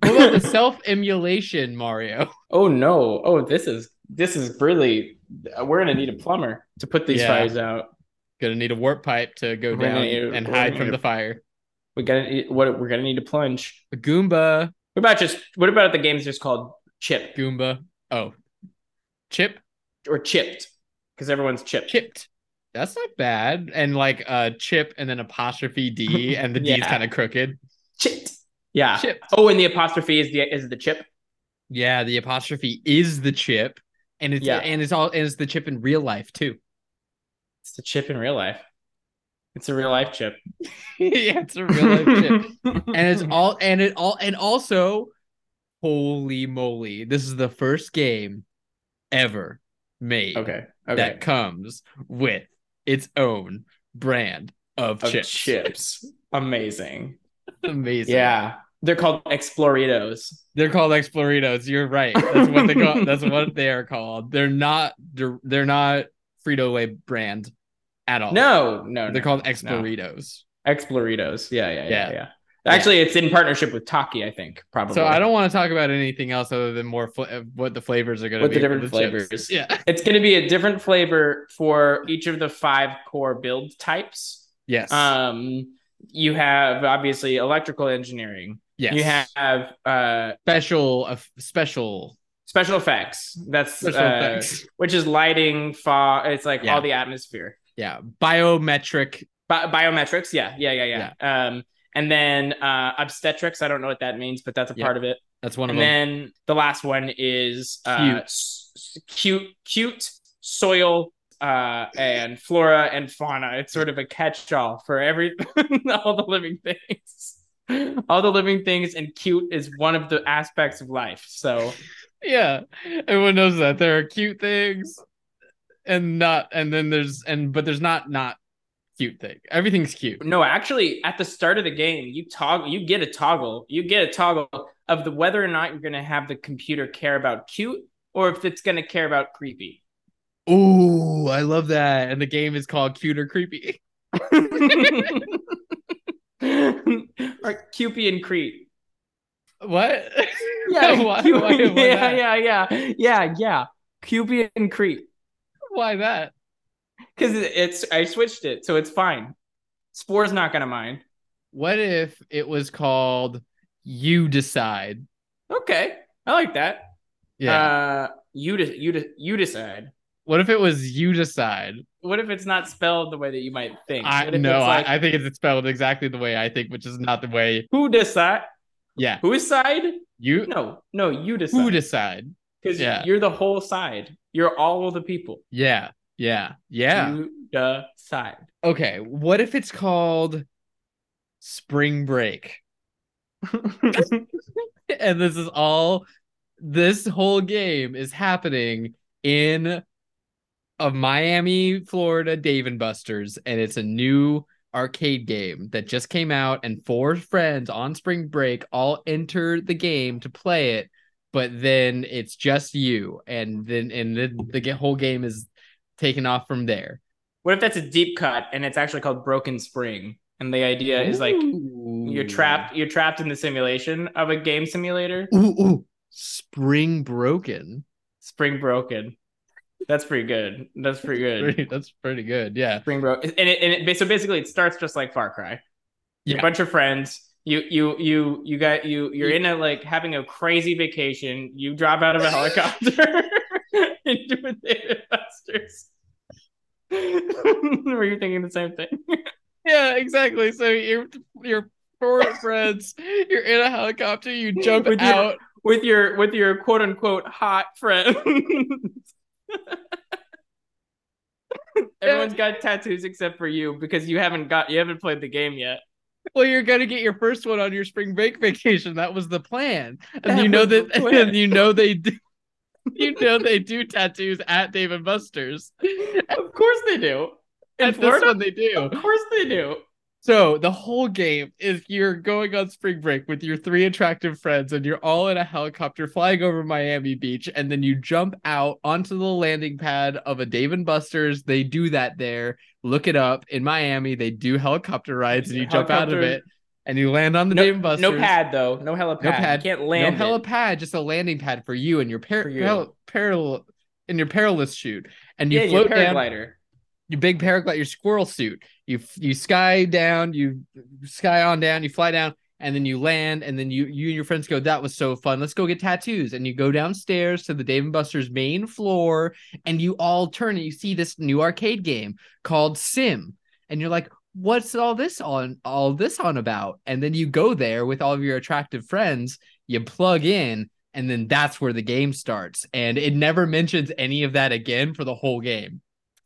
S1: What about the self emulation Mario?
S2: Oh no. Oh, this is this is really we're gonna need a plumber to put these
S1: Yeah.
S2: fires out.
S1: Gonna need a warp pipe to go
S2: We're
S1: down and hide from
S2: need
S1: the fire.
S2: We gotta need- what we're gonna need a plunge.
S1: A Goomba,
S2: What about just what about the game's just called Chip
S1: Goomba. Oh, Chip,
S2: or Chipped? Because everyone's chipped.
S1: chipped. That's not bad. And like uh, chip and then apostrophe D, [laughs] and the D is kind of crooked.
S2: Chipped. Yeah.
S1: Chipped.
S2: Oh, and the apostrophe is the is the chip.
S1: Yeah, the apostrophe is the chip, and it's
S2: Yeah.
S1: and it's all and it's the chip in real life too.
S2: It's the chip in real life. It's a real life chip. [laughs]
S1: yeah, it's a real life chip, [laughs] and it's all and it all and also, holy moly, this is the first game ever made
S2: okay. Okay.
S1: that comes with its own brand of,
S2: of
S1: chips.
S2: chips. Amazing. [laughs]
S1: Amazing.
S2: Yeah. They're called Exploritos.
S1: They're called Exploritos. You're right. That's what they call. that's what they are called. They're not. They're, not Frito Lay brand at all.
S2: No, no,
S1: they're
S2: no.
S1: called Exploritos.
S2: Exploritos. Yeah, yeah, yeah,
S1: Yeah.
S2: yeah. Actually, it's in partnership with Taki, I think. Probably.
S1: So I don't want to talk about anything else other than more fl- what the flavors are going to
S2: What
S1: be.
S2: the different
S1: chips.
S2: flavors.
S1: Yeah. [laughs]
S2: It's going to be a different flavor for each of the five core build types.
S1: Yes.
S2: Um, you have obviously electrical engineering.
S1: Yes.
S2: You have uh
S1: special uh, special
S2: special effects. That's
S1: special
S2: uh,
S1: effects.
S2: which is lighting, fog. It's like
S1: Yeah.
S2: all the atmosphere.
S1: Yeah. Biometric.
S2: Bi- biometrics. Yeah, yeah, yeah, yeah. Um, and then uh, obstetrics. I don't know what that means, but that's a
S1: Yeah.
S2: part of it.
S1: That's one of
S2: And
S1: them.
S2: then the last one is uh,
S1: Cute.
S2: cute, cute soil uh, and flora and fauna. It's sort of a catch-all for every [laughs] all the living things. [laughs] All the living things, and cute is one of the aspects of life. So
S1: Yeah. Everyone knows that there are cute things and not and then there's and but there's not not cute thing. Everything's cute.
S2: no, actually, at the start of the game, you toggle, you get a toggle, you get a toggle of the whether or not you're going to have the computer care about cute or if it's going to care about creepy.
S1: Ooh, I love that. And the game is called Cute or Creepy. [laughs] [laughs] [laughs]
S2: or Cupid and Crete.
S1: What?
S2: Yeah,
S1: why, [laughs]
S2: Cupid-
S1: why- why [laughs]
S2: yeah, yeah, yeah, yeah, yeah. Cupid and Crete.
S1: Why that?
S2: Because it's I switched it, so it's fine. Spore's not gonna mind.
S1: What if it was called You Decide?
S2: Okay, I like that.
S1: Yeah.
S2: Uh, you de- you de- you decide.
S1: What if it was You Decide?
S2: What if it's not spelled the way that you might think?
S1: I no,
S2: like,
S1: I, I think it's spelled exactly the way I think, which is not the way.
S2: who decide?
S1: Yeah.
S2: Who side?
S1: You
S2: No, no, you decide.
S1: who
S2: decide. Because
S1: yeah.
S2: you're the whole side. You're all of the people.
S1: Yeah. Yeah. Yeah.
S2: You decide.
S1: Okay. What if it's called Spring Break? [laughs] [laughs] and this is all this whole game is happening in a Miami, Florida Dave and Buster's, and it's a new arcade game that just came out, and four friends on spring break all enter the game to play it, but then it's just you, and then and then the whole game is taken off from there.
S2: What if that's a deep cut and it's actually called Broken Spring? And the idea is like you're trapped you're trapped in the simulation of a game simulator.
S1: Ooh, ooh. Spring Broken.
S2: Spring Broken. That's pretty good. That's pretty good.
S1: Pretty- That's pretty good. Yeah.
S2: Spring Broken. And it, and it so basically it starts just like Far Cry.
S1: Yeah.
S2: a bunch of friends. You you you you got you you're in a like having a crazy vacation. You drop out of a helicopter [laughs] into a Buster's. [laughs] Were you thinking the same thing?
S1: Yeah, exactly. So you're you're four [laughs] friends. You're in a helicopter. You jump
S2: With your-
S1: out.
S2: with your with your quote unquote hot friend. Everyone's got tattoos except for you because you haven't got you haven't played the game yet.
S1: Well, you're gonna get your first one on your spring break vacation. That was the plan, and
S2: That
S1: you know that, [laughs] and you know they do. You know they do tattoos at Dave and Buster's.
S2: Of course they do. In
S1: At this one they do.
S2: of course they do.
S1: So the whole game is you're going on spring break with your three attractive friends, and you're all in a helicopter flying over Miami Beach, and then you jump out onto the landing pad of a Dave and Buster's. They do that there. Look it up in Miami. They do helicopter rides, and you jump out of it, and you land on the
S2: No,
S1: Dave and Buster's.
S2: no pad though. No helipad.
S1: No pad.
S2: You can't
S1: no
S2: land. it.
S1: helipad, just a landing pad for you and your par-
S2: you.
S1: parallel parallel in your perilous chute, and you
S2: yeah, your
S1: float down
S2: paraglider.
S1: Your big paraglider, your squirrel suit. You you sky down, you sky on down, you fly down, and then you land, and then you you and your friends go. That was so fun. Let's go get tattoos, and you go downstairs to the Dave and Buster's main floor, and you all turn and you see this new arcade game called Sim, and you're like. What's all this on all this on about? And then you go there with all of your attractive friends, you plug in, and then that's where the game starts. And it never mentions any of that again for the whole game.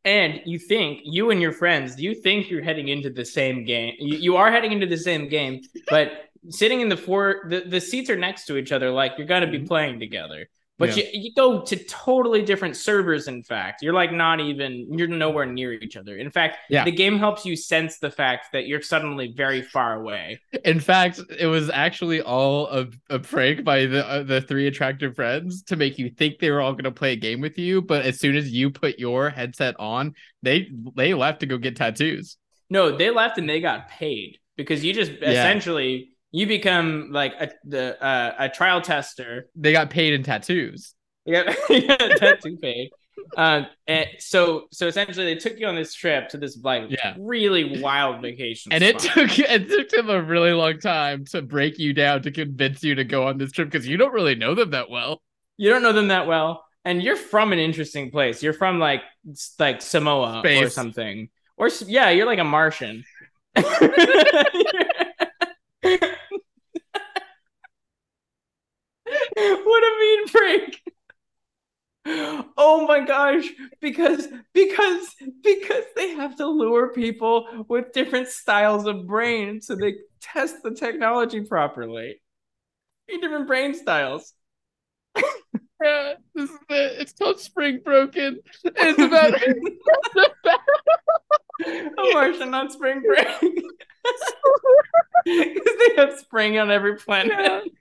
S2: And you think you and your friends, you think you're heading into the same game. You, you are heading into the same game, but sitting in the four, the, the seats are next to each other, like you're gonna be mm-hmm. playing together. But
S1: Yeah.
S2: you, you go to totally different servers. In fact, you're like not even you're nowhere near each other. In fact,
S1: Yeah.
S2: the game helps you sense the fact that you're suddenly very far away.
S1: In fact, it was actually all a, a prank by the uh, the three attractive friends to make you think they were all going to play a game with you. But as soon as you put your headset on, they they left to go get tattoos.
S2: No, they left and they got paid because you just
S1: Yeah.
S2: essentially You become like a the uh, a trial tester.
S1: They got paid in tattoos.
S2: You got, [laughs] you got a tattoo paid. Um, and so so essentially they took you on this trip to this like
S1: Yeah.
S2: really wild vacation.
S1: And it took it took them a really long time to break you down to convince you to go on this trip because you don't really know them that well.
S2: you don't know them that well, and you're from an interesting place. You're from like like Samoa or something, or yeah, you're like a Martian. [laughs] [laughs] what a mean prank! Oh my gosh, because because because they have to lure people with different styles of brain so they test the technology properly. Three different brain styles. [laughs]
S1: Yeah, this is it. It's called Spring Broken. It's about
S2: a Martian on spring break. Because [laughs] [laughs] they have spring on every planet. It-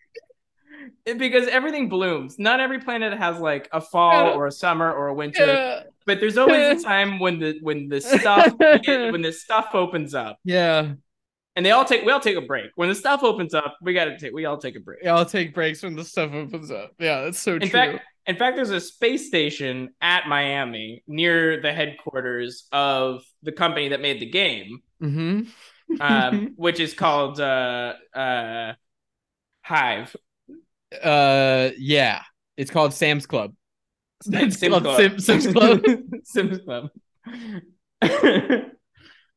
S2: because everything blooms. Not every planet has like a fall or a summer or a winter.
S1: yeah.
S2: But there's always a [laughs] time when the when the stuff [laughs] when the stuff opens up.
S1: yeah.
S2: And they all take we all take a break. When the stuff opens up, we gotta take we all take a break.
S1: Yeah, I'll take breaks when the stuff opens up. Yeah, that's so
S2: In
S1: true.
S2: fact, in fact, there's a space station at Miami near the headquarters of the company that made the game.
S1: hmm
S2: um, [laughs] which is called uh, uh, Hive.
S1: Uh, yeah, it's called Sam's Club. [laughs] It's called
S2: Club.
S1: Sim- Sims Club. [laughs]
S2: Sims Club. [laughs]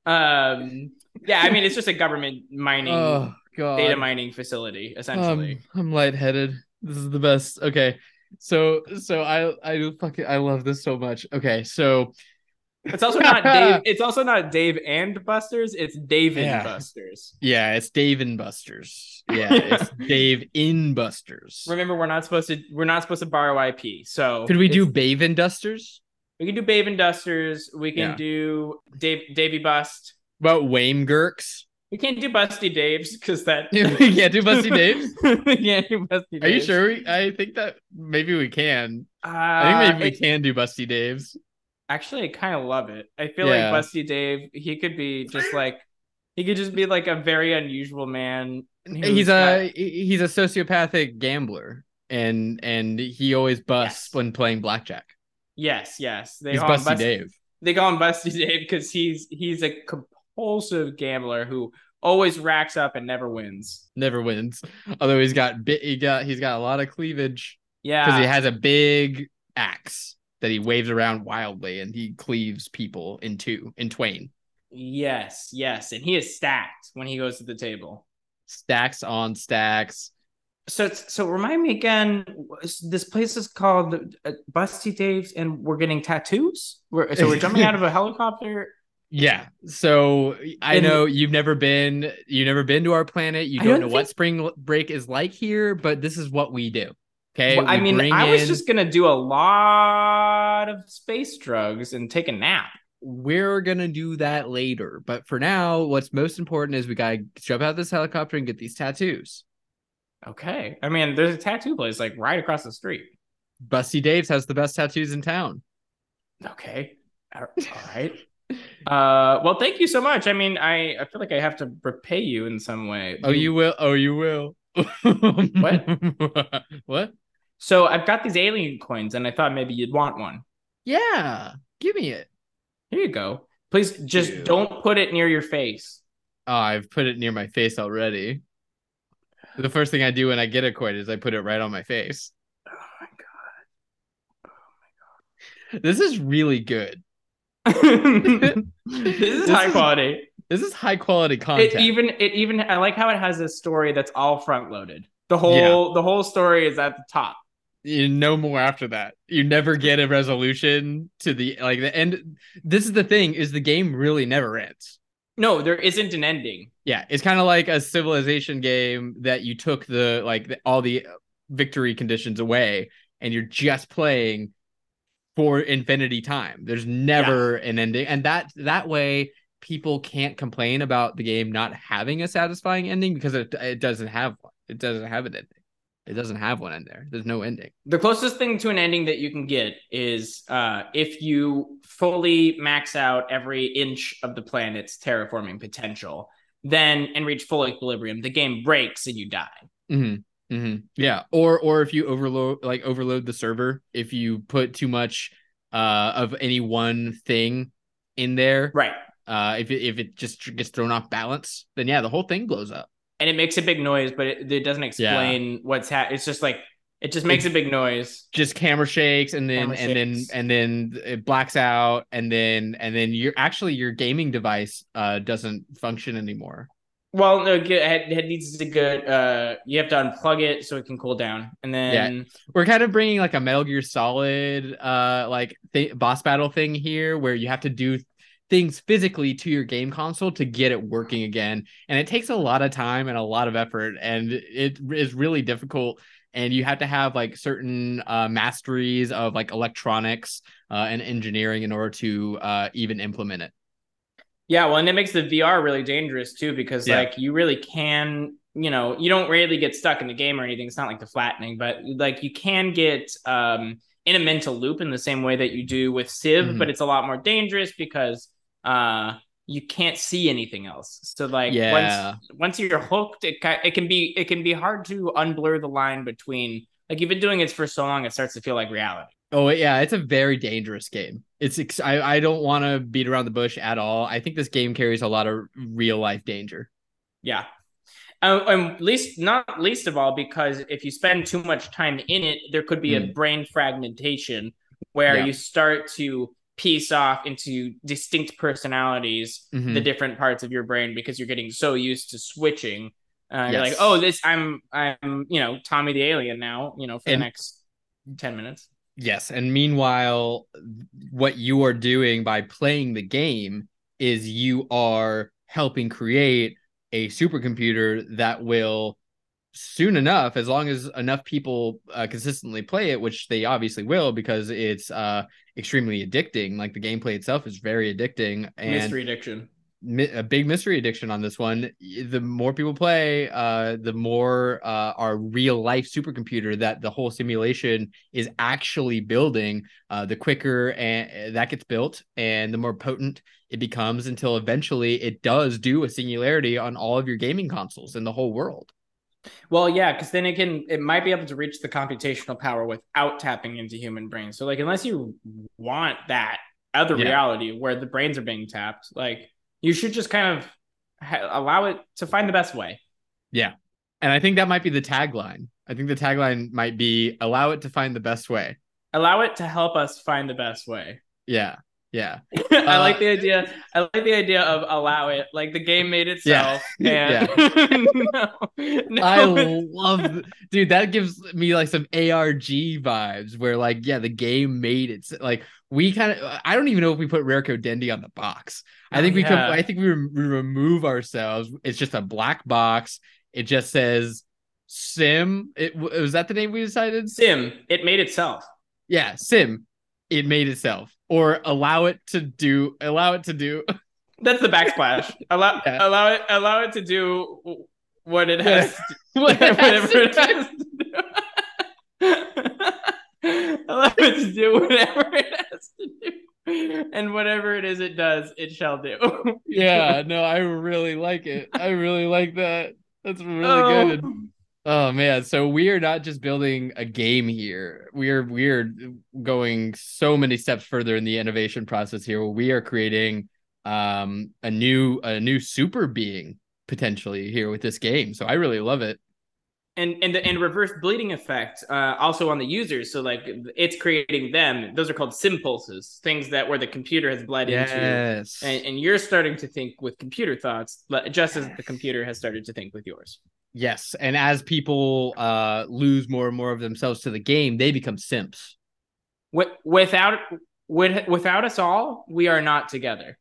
S2: um, yeah, I mean, it's just a government mining,
S1: Oh
S2: data mining facility, essentially.
S1: Um, I'm lightheaded. This is the best. Okay, so so I I fucking I love this so much. Okay, so
S2: it's also not Dave. [laughs] It's also not Dave and Buster's. It's Dave and
S1: Yeah.
S2: Buster's.
S1: yeah, it's Dave and Buster's. Yeah, it's [laughs] Dave in Buster's.
S2: Remember, we're not supposed to. We're not supposed to borrow IP. So
S1: Could we do Bave and Dusters?
S2: We can do Babe and Dusters. We can
S1: Yeah.
S2: do Dave Davy Bust.
S1: About Wame Gurks?
S2: We can't do Busty Daves because that [laughs]
S1: we can't do Busty Daves.
S2: we can't do Busty
S1: Are you sure? We, I think that maybe we can.
S2: Uh,
S1: I think maybe we can do Busty Daves.
S2: Actually, I kind of love it. I feel
S1: Yeah.
S2: like Busty Dave. He could be just like he could just be like a very unusual man.
S1: He's a
S2: got-
S1: he's a sociopathic gambler, and and he always busts
S2: Yes.
S1: when playing blackjack.
S2: yes, yes. They
S1: He's
S2: call him
S1: Busty Dave.
S2: They call him Busty [laughs] Dave because he's he's a compulsive gambler who always racks up and never wins.
S1: Never wins. Although he's got bit, he got he's got a lot of cleavage
S2: Yeah,
S1: because he has a big axe that he waves around wildly, and he cleaves people in two, in twain.
S2: yes, yes, and he is stacked when he goes to the table.
S1: Stacks on stacks.
S2: So, so remind me again. This place is called uh, Busty Dave's, and we're getting tattoos. We're, so we're jumping out of a [laughs] helicopter.
S1: Yeah. So I
S2: And-
S1: know you've never been you've never been to our planet. You don't
S2: don't
S1: know
S2: think-
S1: what spring break is like here, but this is what we do. Okay.
S2: Well, I mean, I was
S1: in-
S2: just gonna do a lot of space drugs and take a nap.
S1: we're gonna do that later. But for now, what's most important is we gotta jump out of this helicopter and get these tattoos.
S2: Okay. I mean, there's a tattoo place like right across the street.
S1: Busty Dave's has the best tattoos in town.
S2: Okay. All all right. Uh, well, thank you so much. I mean, I, I feel like I have to repay you in some way.
S1: Oh, you will. Oh, you will. [laughs] what? what?
S2: So I've got these alien coins, and I thought maybe you'd want one.
S1: Yeah. Give me it.
S2: Here you go. Please just
S1: Ew.
S2: don't put it near your face.
S1: Oh, I've put it near my face already. The first thing I do when I get a coin is I put it right on my face.
S2: Oh my god. Oh my god.
S1: This is really good. [laughs]
S2: this is
S1: This
S2: high
S1: is-
S2: quality.
S1: This is high quality content.
S2: It even it even I like how it has a story that's all front loaded. The whole the whole story is at the top.
S1: You no more after that. You never get a resolution to the like the end. This is the thing: is the game really never ends.
S2: No, there isn't an ending.
S1: Yeah, it's kind of like a civilization game that you took the like the, all the victory conditions away, and you're just playing for infinity time. There's never an ending, and that that way people can't complain about the game not having a satisfying ending because it it doesn't have one. It doesn't have an ending. It doesn't have one in there. There's no ending.
S2: The closest thing to an ending that you can get is uh, if you fully max out every inch of the planet's terraforming potential. then and reach full equilibrium, the game breaks and you die.
S1: Mm-hmm. Mm-hmm. Yeah. Or or if you overload like overload the server, if you put too much uh of any one thing in there,
S2: Right.
S1: uh if it if it just gets thrown off balance, then yeah, the whole thing blows up.
S2: And it makes a big noise, but it, it doesn't explain what's happening. It's just like it just makes a big noise.
S1: Just camera shakes and then
S2: Camera
S1: and then and then it blacks out and then and then you're actually your gaming device uh doesn't function anymore.
S2: Well, no, it, it needs to get. Uh, you have to unplug it so it can cool down, and then
S1: We're kind of bringing like a Metal Gear Solid uh like th- boss battle thing here where you have to do things physically to your game console to get it working again and it takes a lot of time and a lot of effort and it is really difficult and you have to have like certain uh masteries of like electronics uh and engineering in order to uh even implement it.
S2: Yeah, well, and it makes the VR really dangerous too because
S1: Yeah.
S2: like you really can, you know, you don't really get stuck in the game or anything. It's not like the flattening, but like you can get um in a mental loop in the same way that you do with Civ,
S1: Mhm.
S2: but it's a lot more dangerous because uh you can't see anything else. So like
S1: Yeah.
S2: once once you're hooked, it it can be it can be hard to unblur the line between like you've been doing it for so long it starts to feel like reality.
S1: Oh yeah, it's a very dangerous game. It's ex- I I don't want to beat around the bush at all. I think this game carries a lot of real life danger.
S2: Yeah. Um, and least not least of all because if you spend too much time in it, there could be a brain fragmentation where
S1: Yeah.
S2: you start to piece off into distinct personalities
S1: Mhm.
S2: the different parts of your brain because you're getting so used to switching. Uh, You're like, oh, this I'm I'm you know Tommy the alien now. You know for
S1: And-
S2: the next ten minutes.
S1: Yes, and meanwhile, what you are doing by playing the game is you are helping create a supercomputer that will soon enough, as long as enough people uh, consistently play it, which they obviously will, because it's uh, extremely addicting. Like the gameplay itself is very addicting, and
S2: Mystery addiction.
S1: mi- a big mystery addiction on this one. The more people play, uh, the more uh, our real life supercomputer that the whole simulation is actually building, uh, the quicker and that gets built, and the more potent it becomes until eventually it does do a singularity on all of your gaming consoles in the whole world.
S2: Well, yeah, because then it can it might be able to reach the computational power without tapping into human brains. So like unless you want that other
S1: Yeah.
S2: reality where the brains are being tapped, like you should just kind of ha- allow it to find the best way. Yeah.
S1: And I think that might be the tagline. I think the tagline might be allow it to find the best way.
S2: Allow it to help us find the best way.
S1: Yeah. Yeah. [laughs]
S2: I
S1: Uh,
S2: like the idea. I like the idea of allow it. Like the game made itself. [laughs]
S1: Yeah.
S2: And no, [laughs] no,
S1: I love, dude. That gives me like some ARG vibes, where like, yeah, the game made it. Like we kind of, I don't even know if we put Rare Code Dendy on the box. I
S2: Oh,
S1: think we could.
S2: yeah.
S1: I think we, rem- we remove ourselves. It's just a black box. It just says Sim. It was that the name we decided.
S2: Sim. It made itself.
S1: Yeah, Sim. It made itself, or allow it to do. Allow it to do. [laughs]
S2: That's the backsplash. Allow [laughs]
S1: Yeah.
S2: allow it allow it to do what it
S1: Yeah. [laughs]
S2: has to, whatever it has to do. allow it to do whatever it has to do. And whatever it is it does, it shall do.
S1: yeah, no, I really like it. I really like that. That's really
S2: Oh.
S1: good. Oh man, so we are not just building a game here. We are we are going so many steps further in the innovation process here. We are creating um a new a new super being potentially here with this game. So I really love it.
S2: and and the and reverse bleeding effect uh, also on the users. So like it's creating them. Those are called simpulses, things that where the computer has bled into.
S1: Yes.
S2: And, and you're starting to think with computer thoughts, but just as the computer has started to think with yours.
S1: Yes, and as people uh lose more and more of themselves to the game, they become simps.
S2: Wi- Without with, without us all, we are not together.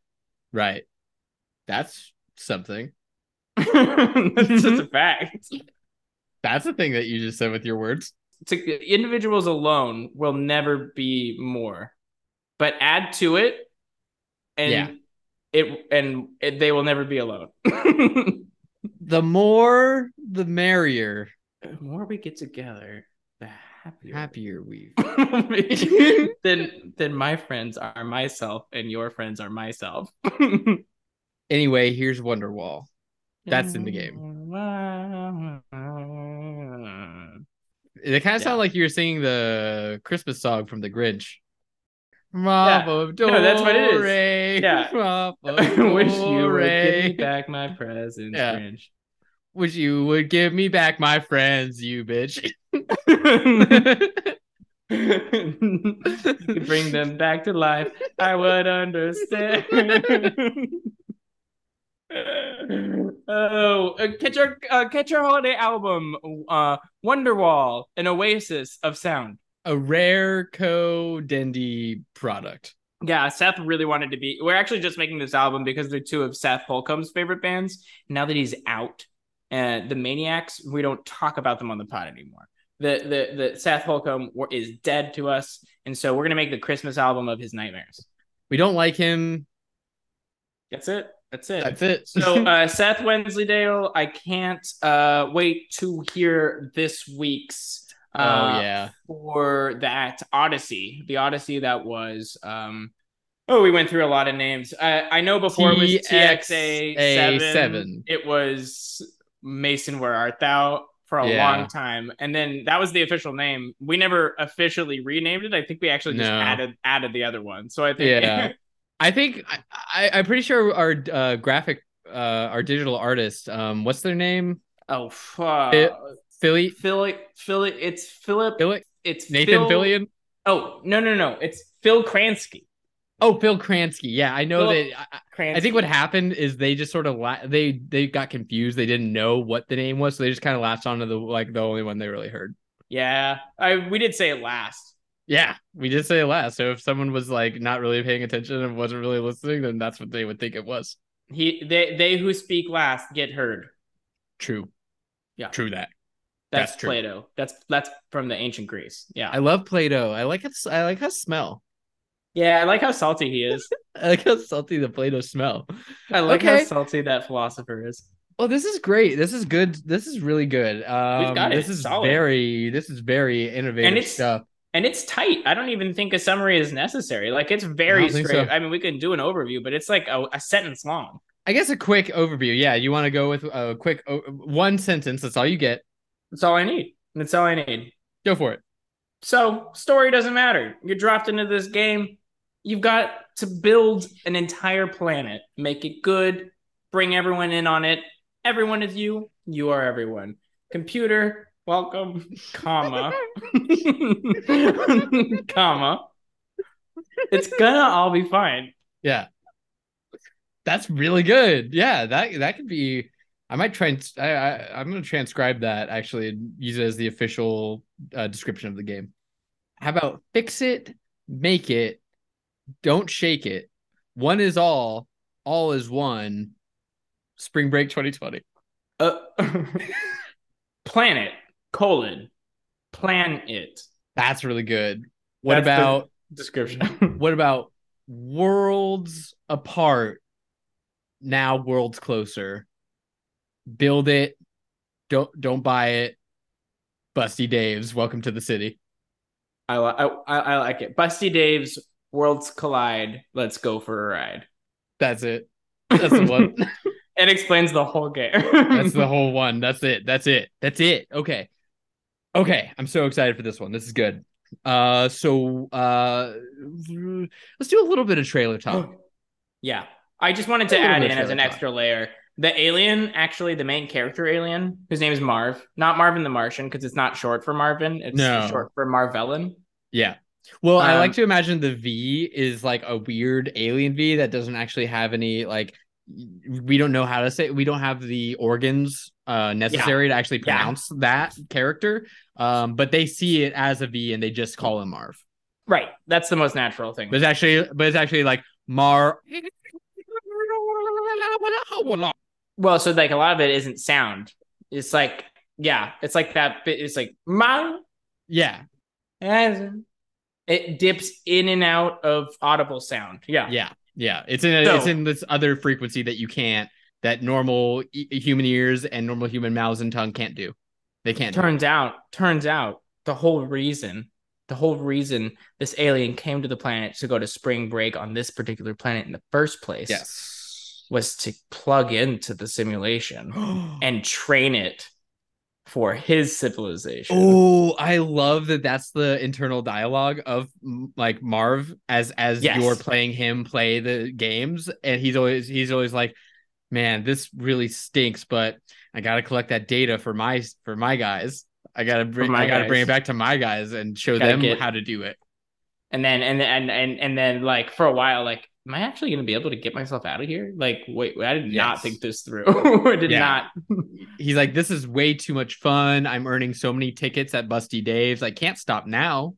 S1: Right. That's something. [laughs]
S2: That's just a fact.
S1: That's the thing that you just said with your words.
S2: To, individuals alone will never be more, but add to it, and
S1: Yeah.
S2: it and it, they will never be alone. [laughs]
S1: The more, the merrier.
S2: the more we get together, the happier.
S1: Happier we. [laughs]
S2: then then my friends are myself and your friends are myself. [laughs]
S1: Anyway, here's Wonderwall. That's in the game. It kind of
S2: Yeah.
S1: sounded like you were singing the Christmas song from The Grinch.
S2: Yeah. [laughs]
S1: No,
S2: that's what it is. Yeah.
S1: Yeah.
S2: Wish you would give me back my presents,
S1: Yeah.
S2: Grinch.
S1: Wish you would give me back my friends, you bitch. [laughs]
S2: you bring them back to life. I would understand. [laughs] oh, uh, catch our uh, catch our holiday album, uh, Wonderwall, an oasis of sound.
S1: A rare co Dendy product.
S2: Yeah, Seth really wanted to be. We're actually just making this album because they're two of Seth Holcomb's favorite bands. Now that he's out, and the Maniacs, we don't talk about them on the pod anymore. The the the Seth Holcomb is dead to us, and so we're gonna make the Christmas album of his nightmares.
S1: We don't like him.
S2: That's it. That's it.
S1: That's it.
S2: so [laughs] uh, Seth Wensleydale, I can't uh, wait to hear this week's.
S1: oh
S2: Uh,
S1: yeah.
S2: for that Odyssey, the Odyssey that was. um Oh, we went through a lot of names. I, I know before it was TXA seven.
S1: TXA7.
S2: It was Mason. Where art thou? For a
S1: Yeah.
S2: long time, and then that was the official name. We never officially renamed it. I think we actually just
S1: No.
S2: added added the other one. So I think
S1: Yeah. [laughs] I think I, I I'm pretty sure our uh, graphic uh our digital artist um what's their name
S2: oh fuck,
S1: It- Philly
S2: Philly, Philly. It's Philip.
S1: Philly
S2: It's
S1: Nathan
S2: Phil,
S1: Fillion
S2: Oh no no no! It's Phil Kransky.
S1: Oh Phil Kransky yeah I know
S2: Phil
S1: that I, I think what happened is they just sort of la- they they got confused they didn't know what the name was so they just kind of latched onto the like the only one they really heard
S2: Yeah, I we did say it last.
S1: yeah we did say it last so if someone was like not really paying attention and wasn't really listening then that's what they would think it was
S2: He they they who speak last get heard.
S1: true
S2: Yeah.
S1: true that
S2: That's,
S1: That's.
S2: Plato. That's that's from the ancient Greece. Yeah.
S1: I love Play-Doh I like it I like how smell
S2: yeah, I like how salty he is. [laughs]
S1: I like how salty the Play-Doh smell
S2: I like how salty that philosopher is.
S1: Well, this is great. This is good. This is really good. Um,
S2: got it.
S1: This is
S2: Solid.
S1: very. This is very innovative
S2: And it's-
S1: stuff.
S2: And it's tight. I don't even think a summary is necessary. Like it's very
S1: I
S2: straight.
S1: so.
S2: I mean, we can do an overview, but it's like a, a sentence long.
S1: I guess a quick overview. Yeah, you want to go with a quick o- one sentence. That's all you get.
S2: That's all I need. That's all I need.
S1: Go for it.
S2: So, story doesn't matter. You're dropped into this game. You've got to build an entire planet, make it good, bring everyone in on it. Everyone is you. You are everyone. Computer, welcome, comma, [laughs] comma. It's gonna all be fine.
S1: Yeah, that's really good. Yeah, that that could be. I might try and I, I I'm gonna transcribe that actually and use it as the official uh, description of the game. How about fix it, make it, don't shake it. One is all, all is one. Spring Break 2020.
S2: Uh, [laughs] planet, colon, plan it.
S1: That's really good. What
S2: That's
S1: about
S2: Description. [laughs]
S1: what about worlds apart? Now worlds closer. Build it. Don't don't buy it. Busty Dave's welcome to the city.
S2: I I I like it. Busty Dave's Worlds Collide. Let's go for a ride.
S1: That's it. That's the one. [laughs] [laughs]
S2: It explains the whole game.
S1: That's the [laughs] whole one. That's it. That's it. That's it. Okay. Okay. I'm so excited for this one. This is good. Uh so uh let's do a little bit of trailer talk.
S2: yeah. I just wanted to add in as an
S1: trailer
S2: extra layer. The alien, actually, the main character alien, whose name is Marv, not Marvin the Martian, because it's not short for Marvin. It's
S1: No.
S2: short for Marvellin.
S1: Yeah. Well, I
S2: Um,
S1: like to imagine the V is like a weird alien V that doesn't actually have any like we don't know how to say we don't have the organs uh necessary to actually
S2: Yeah.
S1: pronounce that character. Um but they see it as a V and they just call him Marv.
S2: Right. That's the most natural thing.
S1: But it's actually but it's actually like Mar
S2: Well, so like a lot of it isn't sound. It's like, yeah, it's like that bit. It's like, Mar.
S1: Yeah.
S2: It dips in and out of audible sound. Yeah.
S1: Yeah. Yeah. It's in a,
S2: So-
S1: it's in this other frequency that you can't that normal e- human ears and normal human mouths and tongue can't do. They can't. do.
S2: Turns out, turns out the whole reason, the whole reason this alien came to the planet to go to spring break on this particular planet in the first place
S1: Yes.
S2: was to plug into the simulation [gasps] and train it for his civilization.
S1: Oh, I love that. That's the internal dialogue of like Marv as as
S2: Yes.
S1: you're playing him play the games, and he's always he's always like, "Man, this really stinks," but I gotta collect that data for my for my guys. I gotta bring
S2: my
S1: I gotta bring it back to my guys and show
S2: Gotta
S1: them
S2: get-
S1: how to do it.
S2: And then and and and and then like for a while, like, am I actually gonna be able to get myself out of here? Like, wait, I did not think this through. [laughs] I did
S1: Yeah.
S2: not.
S1: He's like, "This is way too much fun. I'm earning so many tickets at Busty Dave's. I can't stop now."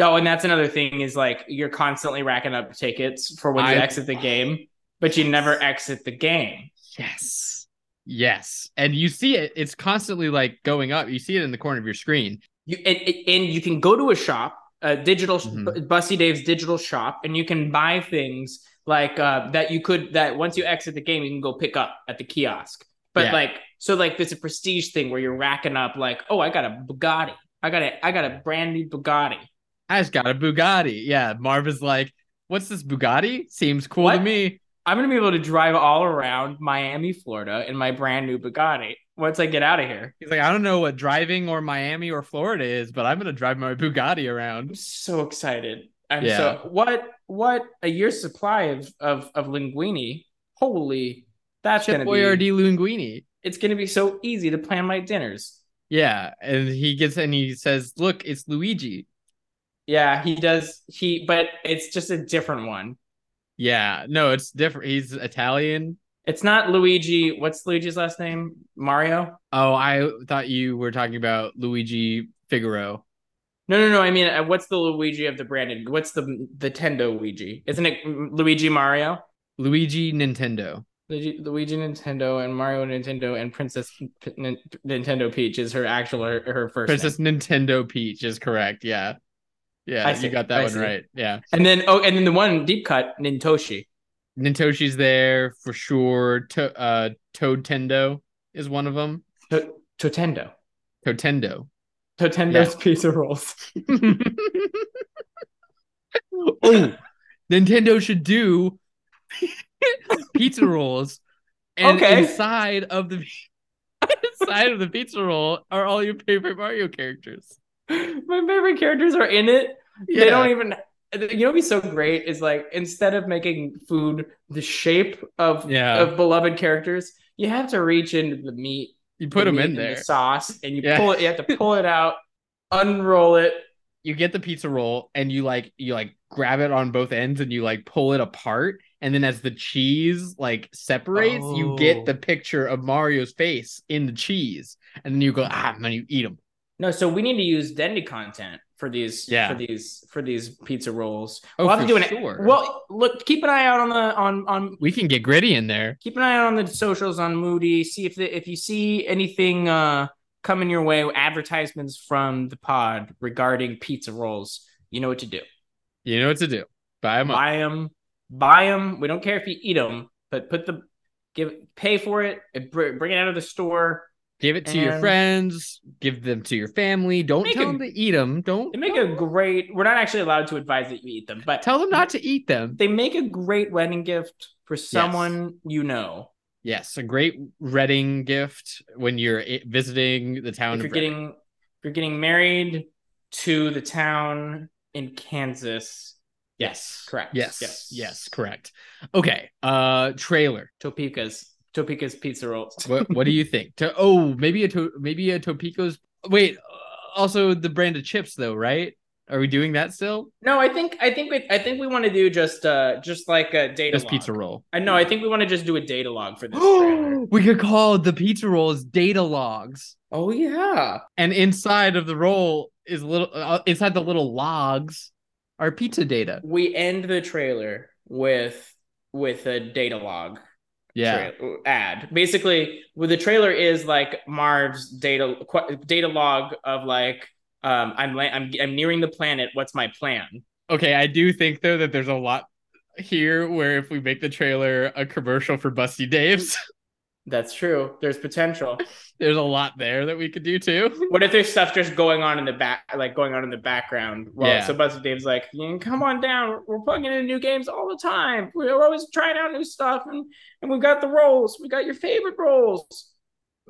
S2: Oh, and that's another thing is like you're constantly racking up tickets for when you
S1: I-
S2: exit the game, but you never exit the game.
S1: Yes. Yes. And you see it, it's constantly like going up. You see it in the corner of your screen.
S2: You and, and you can go to a shop, a digital
S1: Mhm.
S2: Bussy Dave's digital shop, and you can buy things like uh, that. You could that once you exit the game, you can go pick up at the kiosk. But
S1: Yeah.
S2: like so, like there's a prestige thing where you're racking up like, oh, I got a Bugatti, I got a I got a brand new Bugatti.
S1: I just got a Bugatti. Yeah. Marv is like, what's this Bugatti? Seems cool to me.
S2: I'm gonna be able to drive all around Miami, Florida, in my brand new Bugatti once I get out of here.
S1: He's like, I don't know what driving or Miami or Florida is, but I'm gonna drive my Bugatti around.
S2: I'm so excited. I'm
S1: Yeah.
S2: so what what a year's supply of of of linguini. Holy, that's
S1: Chef
S2: gonna
S1: Boyardee
S2: be.
S1: Linguini.
S2: It's gonna be so easy to plan my dinners.
S1: Yeah. And he gets and he says, Look, it's Luigi.
S2: Yeah, he does. He, but it's just a different one.
S1: Yeah. No, it's different. He's Italian.
S2: It's not Luigi. What's Luigi's last name? Mario.
S1: Oh, I thought you were talking about Luigi Figaro.
S2: No, no, no. I mean, uh, what's the Luigi of the branded? What's the the Nintendo Luigi? Isn't it Luigi Mario?
S1: Luigi Nintendo.
S2: Luigi, Luigi Nintendo and Mario Nintendo and Princess P- Nin- Nintendo Peach is her actual her, her first
S1: Princess
S2: name.
S1: Nintendo Peach is correct. Yeah. Yeah,
S2: I
S1: you
S2: see,
S1: got that
S2: I
S1: one
S2: see.
S1: right. Yeah.
S2: And then oh, and then the one deep cut Nintoshi.
S1: Nintoshi's there for sure. To, uh, Toad Tendo is one of them.
S2: To- Totendo.
S1: Totendo.
S2: Totendo's pizza rolls. [laughs]
S1: oh, Nintendo should do [laughs] pizza rolls, and
S2: Okay.
S1: inside of the [laughs] inside of the pizza roll are all your favorite Mario characters.
S2: My favorite characters are in it.
S1: Yeah.
S2: They don't even. You know, be so great is like instead of making food the shape of
S1: Yeah.
S2: of beloved characters, you have to reach into the meat,
S1: You put
S2: the
S1: them in there.
S2: the sauce, and you
S1: Yeah.
S2: pull it. You have to pull it out, unroll it.
S1: you get the pizza roll and you like you like grab it on both ends and you like pull it apart and then as the cheese like separates you
S2: Oh.
S1: get the picture of mario's face in the cheese and then you go ah and then you eat them
S2: No, so we need to use Dendy content for these
S1: Yeah.
S2: for these for these pizza rolls.
S1: Oh,
S2: we'll have to do an well look keep an eye out on the on on
S1: we can get gritty in there
S2: keep an eye out on the socials on Mudi. See if the, if you see anything uh coming your way, advertisements from the pod regarding pizza rolls. You know what to do.
S1: you know what to do buy them up
S2: Buy them, buy them. We don't care if you eat them, but put the give pay for it. Bring it out of the store.
S1: Give it to your friends give them to your family don't tell
S2: a-
S1: them to eat them don't
S2: They make a great. We're not actually allowed to advise that you eat them, but
S1: tell them not to eat them
S2: they make a great wedding gift for someone you know.
S1: yes a great wedding gift when you're visiting the town
S2: If you're
S1: Reading.
S2: getting if you're getting married to the town in Kansas. Yes, correct.
S1: Yes, yes, correct. Okay, uh, trailer.
S2: Topeka's Topeka's pizza rolls.
S1: What what do you think? To oh, maybe a to, maybe a Topico's. Wait, uh, also the brand of chips though, right? Are we doing that still?
S2: No, I think I think we I think we want to do just uh just like a data
S1: Just
S2: log.
S1: pizza roll.
S2: I know. I think we want to just do a data log for this [gasps]
S1: we could call the pizza rolls data logs,
S2: Oh yeah.
S1: and inside of the roll is little uh, inside the little logs are pizza data.
S2: We end the trailer with with a data log.
S1: Yeah,
S2: tra- ad. Basically, well, the trailer is like Marv's data qu- data log of like um I'm la- I'm I'm nearing the planet. What's my plan?
S1: Okay, I do think though that there's a lot here where if we make the trailer a commercial for Busty Dave's,
S2: That's true. There's potential. [laughs]
S1: There's a lot there that we could do too. [laughs]
S2: What if there's stuff just going on in the back, like going on in the background? Well,
S1: Yeah.
S2: so Busted Dave's like, "Yeah, "Come on down. We're plugging in new games all the time. We're always trying out new stuff, and and we've got the roles. We got your favorite roles.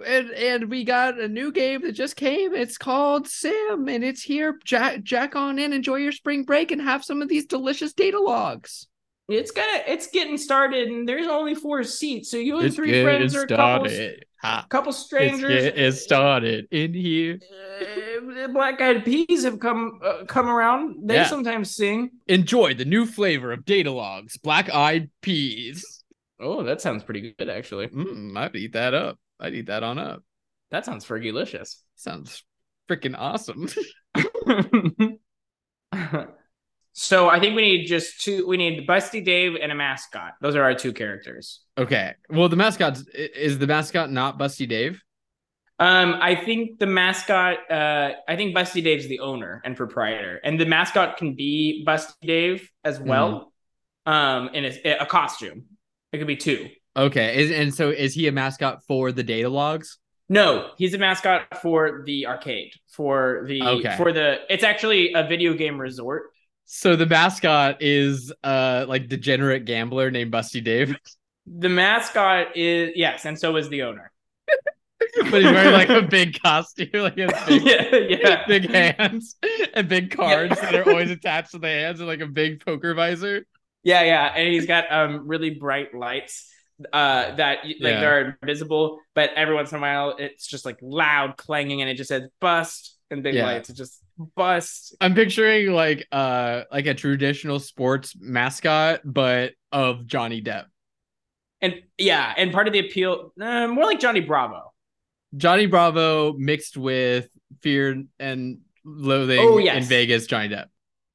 S1: And and we got a new game that just came. It's called Sim, and it's here. Jack jack on in, enjoy your spring break, and have some of these delicious data logs.
S2: It's gonna, it's getting started, and there's only four seats. So you and three friends or couples,
S1: Ha.
S2: couple
S1: It's,
S2: strangers.
S1: get- it started in here.
S2: Uh, Black Eyed Peas have come uh, come around. They
S1: Yeah.
S2: sometimes sing.
S1: Enjoy the new flavor of data logs, black eyed peas.
S2: Oh, that sounds pretty good, actually.
S1: Mm, I'd eat that up. I'd eat that on up.
S2: That sounds Fergalicious.
S1: Sounds freaking awesome. [laughs] [laughs]
S2: so I think we need just two. We need Busty Dave and a mascot. Those are our two characters.
S1: okay. Well, the mascot is the mascot not Busty Dave.
S2: Um, I think the mascot. Uh, I think Busty Dave's the owner and proprietor, and the mascot can be Busty Dave as well. Um, in a, a costume. It could be two.
S1: Okay. Is and so is he a mascot for the data logs?
S2: No, he's a mascot for the arcade. For the
S1: Okay.
S2: for the. It's actually a video game resort.
S1: So the mascot is uh like degenerate gambler named Busty Dave, [laughs]
S2: The mascot is yes, and so is the owner.
S1: but he's wearing like a big costume, like [laughs] big,
S2: yeah, yeah.
S1: big hands and big cards that are always attached to the hands and like a big poker visor.
S2: Yeah, yeah, and he's got um really bright lights uh that like
S1: Yeah.
S2: they're invisible, but every once in a while it's just like loud clanging and it just says bust and big
S1: Yeah.
S2: lights. It just bust.
S1: I'm picturing like uh like a traditional sports mascot, but of Johnny Depp.
S2: And yeah, and part of the appeal, uh, more like Johnny Bravo.
S1: Johnny Bravo mixed with Fear and Loathing
S2: Oh, yes.
S1: in Vegas, Johnny Depp.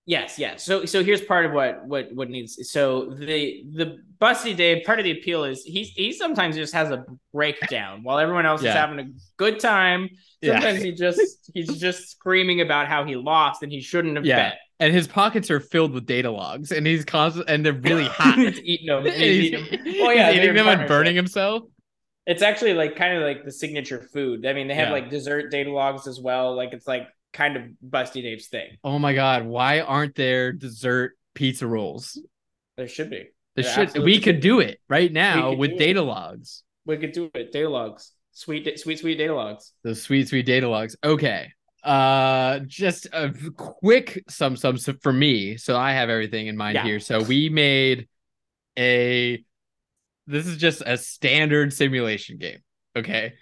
S2: Yes, yes. So so here's part of what what what needs. So the the Busty Dave part of the appeal is he's he sometimes just has a breakdown while everyone else
S1: Yeah.
S2: is having a good time.
S1: Yeah.
S2: Sometimes he just he's just screaming about how he lost and he shouldn't have
S1: Yeah.
S2: bet.
S1: And his pockets are filled with data logs, and he's constant, and they're really hot. [laughs]
S2: he's oh, eating them.
S1: And
S2: He's
S1: he's,
S2: eating them. Oh yeah,
S1: eating them and burning himself.
S2: It's actually like kind of like the signature food. I mean, they have
S1: Yeah.
S2: like dessert data logs as well. Like it's like kind of Busty Dave's thing.
S1: Oh my god, why aren't there dessert pizza rolls?
S2: There should be.
S1: There
S2: There
S1: should we could do it right now with
S2: it.
S1: data logs.
S2: We could do it. Data logs. Sweet, sweet, sweet data logs.
S1: The sweet, sweet data logs. Okay. Uh just a quick sum sum for me. So I have everything in mind
S2: Yeah.
S1: here. So we made a this is just a standard simulation game. Okay.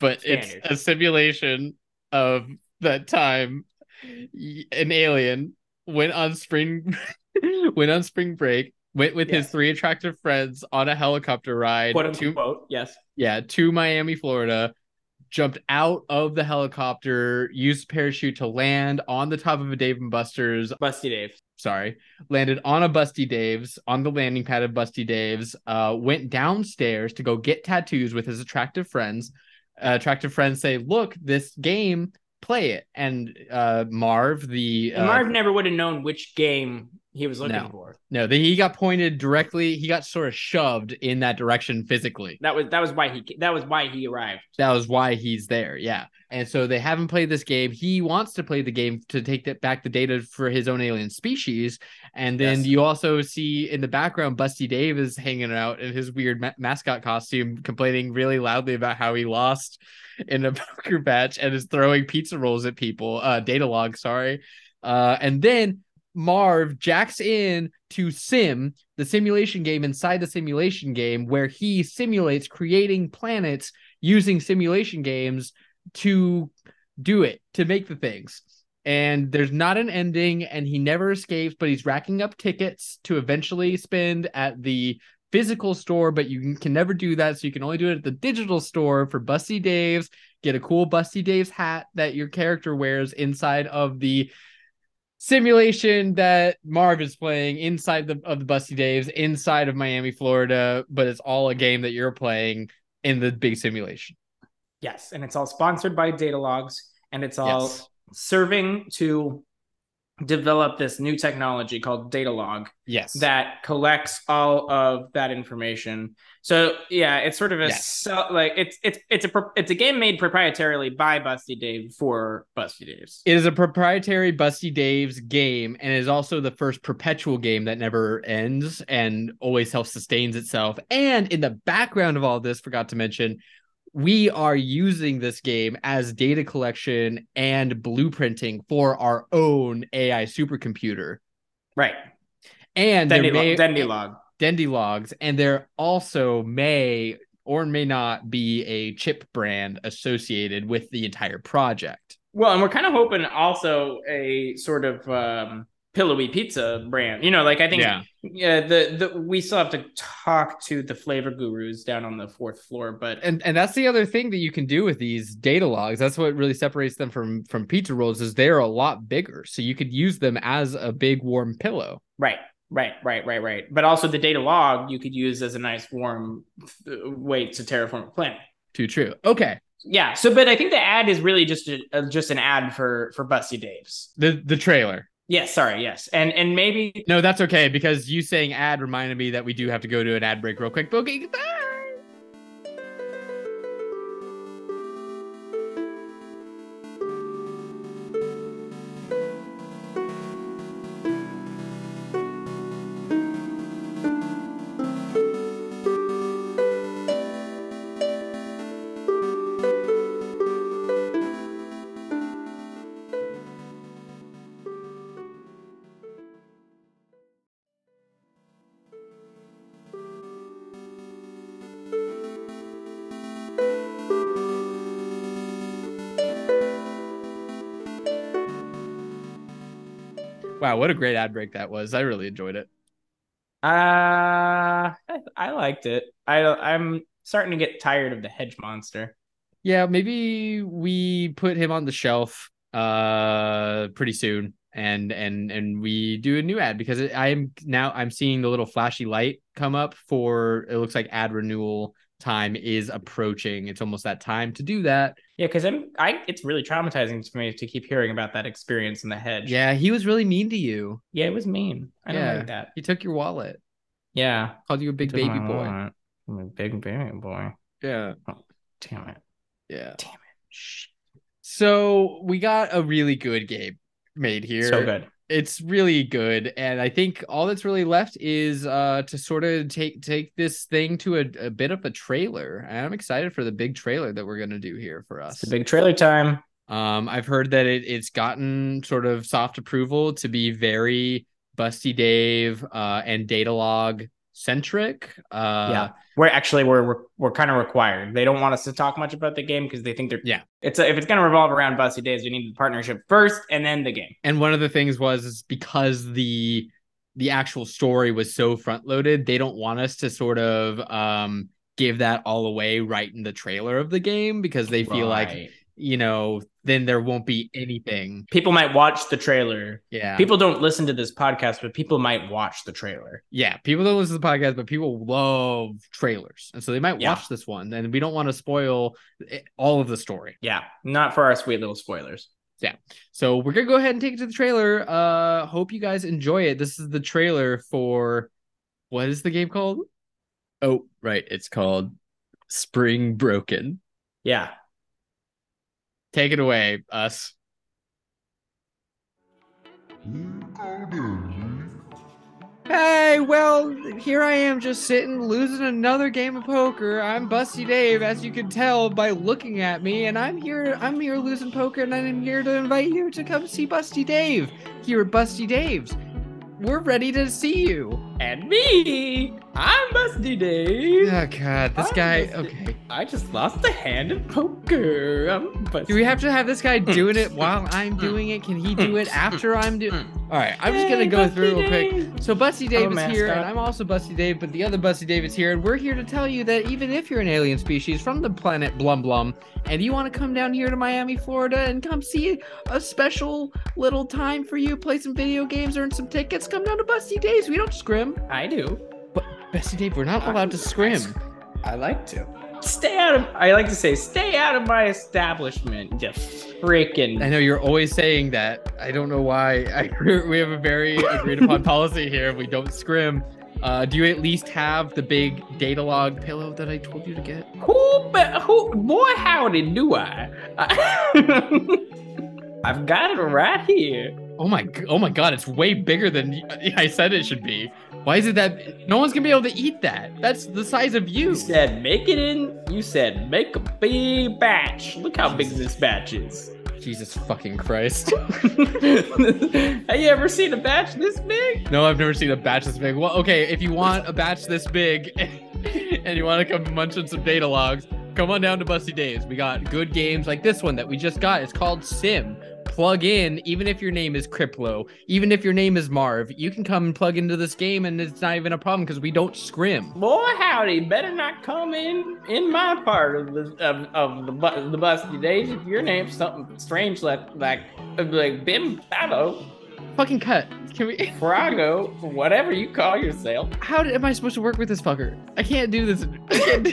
S1: But
S2: Standard.
S1: it's a simulation of that time an alien went on spring [laughs] went on spring break, went with his three attractive friends on a helicopter ride
S2: Quote
S1: to
S2: unquote. Yes.
S1: yeah, to Miami, Florida, jumped out of the helicopter, used parachute to land on the top of a Dave and Buster's.
S2: Busty Dave.
S1: Sorry, landed on a Busty Dave's on the landing pad of Busty Dave's. Uh, went downstairs to go get tattoos with his attractive friends. Uh, attractive friends say, "Look, this game, play it." And uh, Marv, the
S2: And
S1: uh,
S2: Marv never would have known which game he was looking
S1: No.
S2: for.
S1: no, the, he got pointed directly. He got sort of shoved in that direction physically.
S2: That was that was why he that was why he arrived.
S1: that was why he's there. Yeah. And so they haven't played this game. He wants to play the game to take that back the data for his own alien species. And then
S2: Yes.
S1: you also see in the background, Busty Dave is hanging out in his weird ma- mascot costume, complaining really loudly about how he lost in a [laughs] poker match and is throwing pizza rolls at people. Uh, data log, sorry. Uh, and then Marv jacks in to Sim, the simulation game inside the simulation game, where he simulates creating planets using simulation games to do it, to make the things. And there's not an ending, and he never escapes, but he's racking up tickets to eventually spend at the physical store, but you can never do that. So you can only do it at the digital store for Busty Dave's. Get a cool Busty Dave's hat that your character wears inside of the simulation that Marv is playing inside the of the Busty Dave's inside of Miami, Florida, but it's all a game that you're playing in the big simulation.
S2: Yes, and it's all sponsored by data logs, and it's all
S1: Yes.
S2: serving to develop this new technology called data log
S1: Yes.
S2: that collects all of that information. So yeah, it's sort of a
S1: Yes.
S2: so, like it's it's it's a it's a game made proprietarily by Busty Dave for Busty Daves.
S1: It is a proprietary Busty Dave's game, and is also the first perpetual game that never ends and always self sustains itself. And in the background of all this, forgot to mention, we are using this game as data collection and blueprinting for our own AI supercomputer.
S2: Right.
S1: And
S2: Dendy,
S1: may,
S2: Dendy log.
S1: Dendy logs, and there also may or may not be a chip brand associated with the entire project.
S2: Well, and we're kind of hoping also a sort of um, pillowy pizza brand. You know, like I think
S1: Yeah.
S2: yeah, the the we still have to talk to the flavor gurus down on the fourth floor, but
S1: and and that's the other thing that you can do with these data logs that's what really separates them from from pizza rolls is they're a lot bigger so you could use them as a big warm pillow
S2: right, right, right, right, right. But also the data log you could use as a nice warm uh, way to terraform a planet.
S1: too true okay
S2: Yeah. So, but I think the ad is really just a, uh, just an ad for for Busty Dave's.
S1: the the trailer
S2: Yes. Sorry. Yes. And and maybe
S1: no that's okay because you saying ad reminded me that we do have to go to an ad break real quick okay wow what a great ad break that was i really enjoyed it
S2: uh I, I liked it. I I'm starting to get tired of the hedge monster.
S1: yeah maybe we put him on the shelf uh pretty soon and and and we do a new ad because i'm now i'm seeing the little flashy light come up for it looks like ad renewal time is approaching it's almost that time to do that
S2: Yeah, because I'm I it's really traumatizing to me to keep hearing about that experience in the hedge.
S1: yeah he was really mean to you
S2: Yeah, it was mean. I don't
S1: Yeah.
S2: like that.
S1: he took your wallet
S2: Yeah.
S1: called you a big baby boy.
S2: I'm a big baby boy.
S1: yeah Oh,
S2: Damn it.
S1: yeah
S2: Damn it. Shh.
S1: so we got a really good game made here
S2: So good.
S1: It's really good and i think all that's really left is uh to sort of take take this thing to a, a bit of a trailer and i'm excited for the big trailer that we're going to do here for us
S2: It's the big trailer time.
S1: um i've heard that it, it's gotten sort of soft approval to be very busty dave uh and datalog centric uh
S2: yeah. We're actually we're we're, we're kind of required. They don't want us to talk much about the game because they think they're
S1: Yeah.
S2: It's a, if it's gonna revolve around Busty Days, we need the partnership first and then the game.
S1: and one of the things was is because the the actual story was so front loaded they don't want us to sort of um give that all away right in the trailer of the game because they feel like
S2: Right.
S1: You know then there won't be anything
S2: people might watch the trailer.
S1: yeah
S2: People don't listen to this podcast, but people might watch the trailer.
S1: yeah people don't listen to the podcast but people love trailers and so they might
S2: Yeah.
S1: watch this one and we don't want to spoil all of the story
S2: Yeah, not for our sweet little spoilers. Yeah.
S1: So we're gonna go ahead and take it to the trailer uh hope you guys enjoy it this is the trailer for what is the game called oh right it's called spring broken
S2: Yeah.
S1: Take it away us Hey, well, here I am just sitting losing another game of poker. I'm Busty Dave, as you can tell by looking at me, and I'm here I'm here losing poker and I'm here to invite you to come see Busty Dave here at Busty Dave's. We're ready to see you.
S2: And me, I'm Busty Dave.
S1: Oh god, this
S2: I'm
S1: guy
S2: Busty-
S1: okay.
S2: I just lost a hand of poker. I'm Busty.
S1: Do we have to have this guy doing it while I'm doing it? Can he do it [laughs] after I'm doing Alright, I'm just gonna go through
S2: Busty
S1: real quick. So Busty Dave is here, and. I'm also Busty Dave, but the other Busty Dave is here, and we're here to tell you that even if you're an alien species from the planet Blum Blum, and you want to come down here to Miami, Florida, and come see a special little time for you, play some video games, earn some tickets, come down to Busty Dave's. We don't scrim.
S2: I do.
S1: Busty Dave, we're not allowed to scrim.
S2: I like to. stay out of. I like to say, stay out of my establishment. Just freaking.
S1: I know you're always saying that. I don't know why. [laughs] I, we have a very agreed upon [laughs] policy here. We don't scrim. Uh, do you at least have the big data log pillow that I told you to get?
S2: Who, be- who, boy, howdy do I? [laughs] I've got it right here.
S1: Oh my! Oh my God! It's way bigger than I said it should be. Why is it that no one's gonna be able to eat that? That's the size of you.
S2: You said make it in. You said make a big batch. Look how big this batch is.
S1: Jesus fucking Christ! [laughs]
S2: Have you ever seen a batch this big?
S1: No, I've never seen a batch this big. Well, okay, if you want a batch this big [laughs] and you want to come munch on some data logs, come on down to Busty Days. We got good games like this one that we just got. It's called Sim. Plug in, even if your name is Criplo, even if your name is Marv, you can come and plug into this game and it's not even a problem because we don't scrim.
S2: Boy, howdy, better not come in in my part of the of, of the bu- the busty days if your name's something strange like like like Bim Babo,
S1: Fucking cut. Can we? [laughs]
S2: Frago, whatever you call yourself.
S1: How did, am I supposed to work with this fucker? I can't do this. [laughs] I can't do-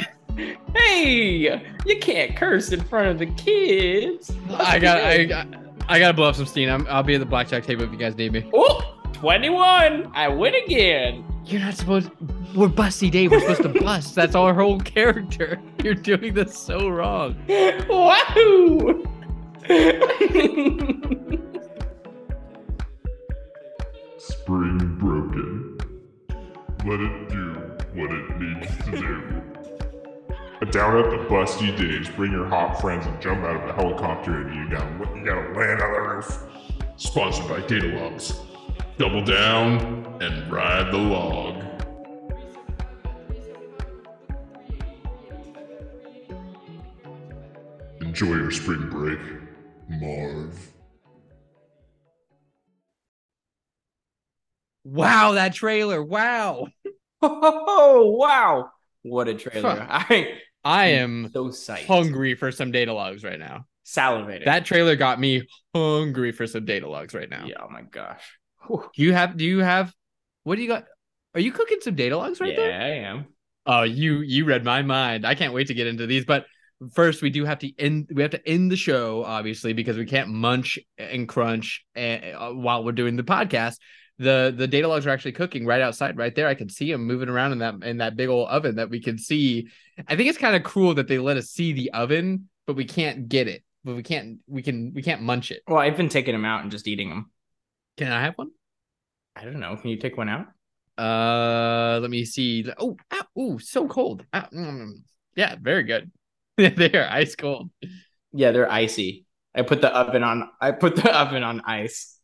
S2: Hey, you can't curse in front of the kids.
S1: I got. I, I, I gotta blow up some steam. I'm, I'll be at the blackjack table if you guys need me.
S2: Oh, 21. I win again.
S1: You're not supposed. We're Busty Dave. We're supposed to [laughs] bust. That's our whole character. You're doing this so wrong.
S2: Wahoo! [laughs]
S4: Spring broken. Let it do what it needs to do. Down at the Busty Days, bring your hot friends and jump out of the helicopter and you gotta, you gotta land on the roof. Sponsored by Data Logs. Double down and ride the log. Enjoy your spring break, Marv.
S1: Wow, that trailer. Wow. [laughs]
S2: Oh, wow. What a trailer.
S1: Huh.
S2: I
S1: I am
S2: so psyched.
S1: hungry for some data logs right now.
S2: Salivating.
S1: That trailer got me hungry for some data logs right now.
S2: Yeah, oh my gosh. Whew.
S1: Do you have? Do you have? What do you got? Are you cooking some data logs right
S2: yeah,
S1: there?
S2: Yeah, I am.
S1: Oh, you you read my mind. I can't wait to get into these, but first we do have to end. We have to end the show, obviously, because we can't munch and crunch uh, while we're doing the podcast. The the data logs are actually cooking right outside, right there. I can see them moving around in that in that big old oven that we can see. I think it's kind of cruel that they let us see the oven, but we can't get it. But we can't we can we can't munch it.
S2: Well, I've been taking them out and just eating them.
S1: Can I have one?
S2: I don't know. Can you take one out?
S1: Uh, let me see. Oh, ow, ooh, so cold. Ow, mm. Yeah, very good. [laughs] they are ice cold.
S2: Yeah, they're icy. I put the oven on. I put the [laughs] oven on ice.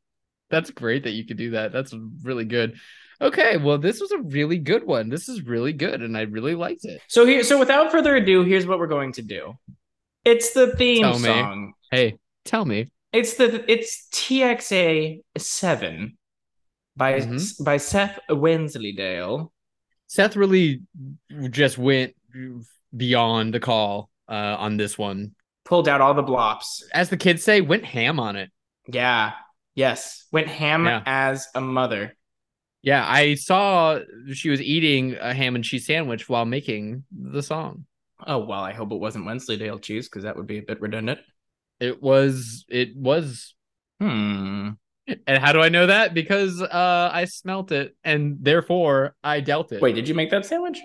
S1: That's great that you could do that. That's really good. Okay, well, this was a really good one. This is really good, and I really liked it.
S2: So here, so without further ado, here's what we're going to do. It's the theme
S1: Tell me.
S2: song.
S1: Hey, tell me.
S2: It's the it's TXA seven by
S1: Mhm.
S2: by Seth Wensleydale.
S1: Seth really just went beyond the call uh, on this one.
S2: Pulled out all the blops.
S1: As the kids say, went ham on it.
S2: Yeah. Yes. Went ham
S1: Yeah.
S2: as a mother.
S1: Yeah, I saw she was eating a ham and cheese sandwich while making the song.
S2: Oh well, I hope it wasn't Wensleydale cheese because that would be a bit redundant.
S1: It was it was
S2: Hmm.
S1: and how do I know that? Because uh I smelt it and therefore I dealt it.
S2: Wait, did you make that sandwich?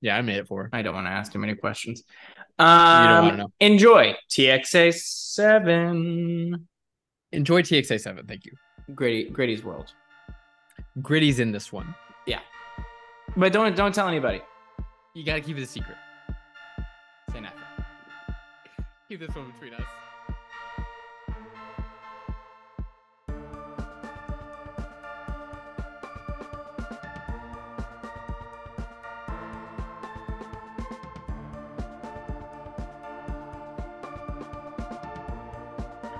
S1: Yeah, I made it for her.
S2: I don't want to ask too many questions.
S1: You don't
S2: Um,
S1: wanna know.
S2: Enjoy TXA seven.
S1: Enjoy TXA 7, thank you.
S2: Gritty, Gritty's world.
S1: Gritty's in this one.
S2: Yeah, but don't don't tell anybody.
S1: You gotta keep it a secret.
S2: Say nothing.
S1: Keep this one between us.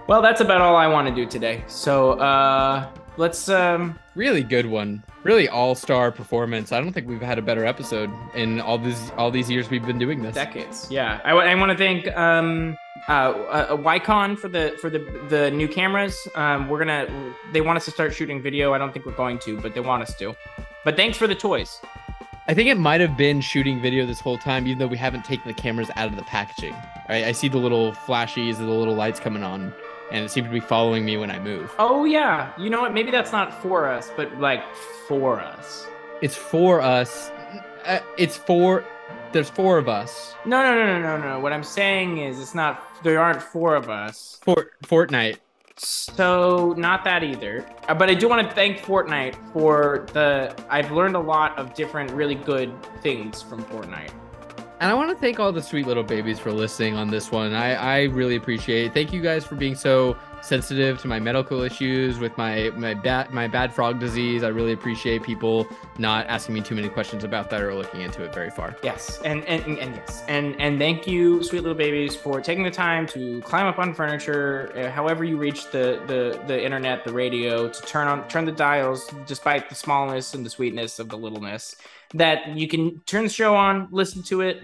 S2: Well, that's about all I want to do today. So uh let's um
S1: Really good one. Really all-star performance. I don't think we've had a better episode in all these all these years we've been doing this.
S2: decades. Yeah. I, want to thank um uh, uh Wycon for the for the the new cameras. Um we're to they want us to start shooting video. I don't think we're going to, but they want us to. But thanks for the toys.
S1: I think it might have been shooting video this whole time, even though we haven't taken the cameras out of the packaging. Right? I see the little flashies, the little lights coming on, and it seems to be following me when I move.
S2: Oh yeah, you know what? Maybe that's not for us, but like for us.
S1: It's for us. Uh, It's for. There's four of us.
S2: No, no, no, no, no, no. What I'm saying is, it's not. There aren't four of us.
S1: For Fortnite.
S2: So not that either. Uh, but I do want to thank Fortnite for the. I've learned a lot of different really good things from Fortnite.
S1: And I want to thank all the sweet little babies for listening on this one. I, I really appreciate it. Thank you guys for being so sensitive to my medical issues with my my bad my bad frog disease. I really appreciate people not asking me too many questions about that or looking into it very far.
S2: Yes, and and, and yes, and and thank you, sweet little babies, for taking the time to climb up on furniture, uh, however you reach the the the internet, the radio, to turn on turn the dials, despite the smallness and the sweetness of the littleness. That you can turn the show on, listen to it,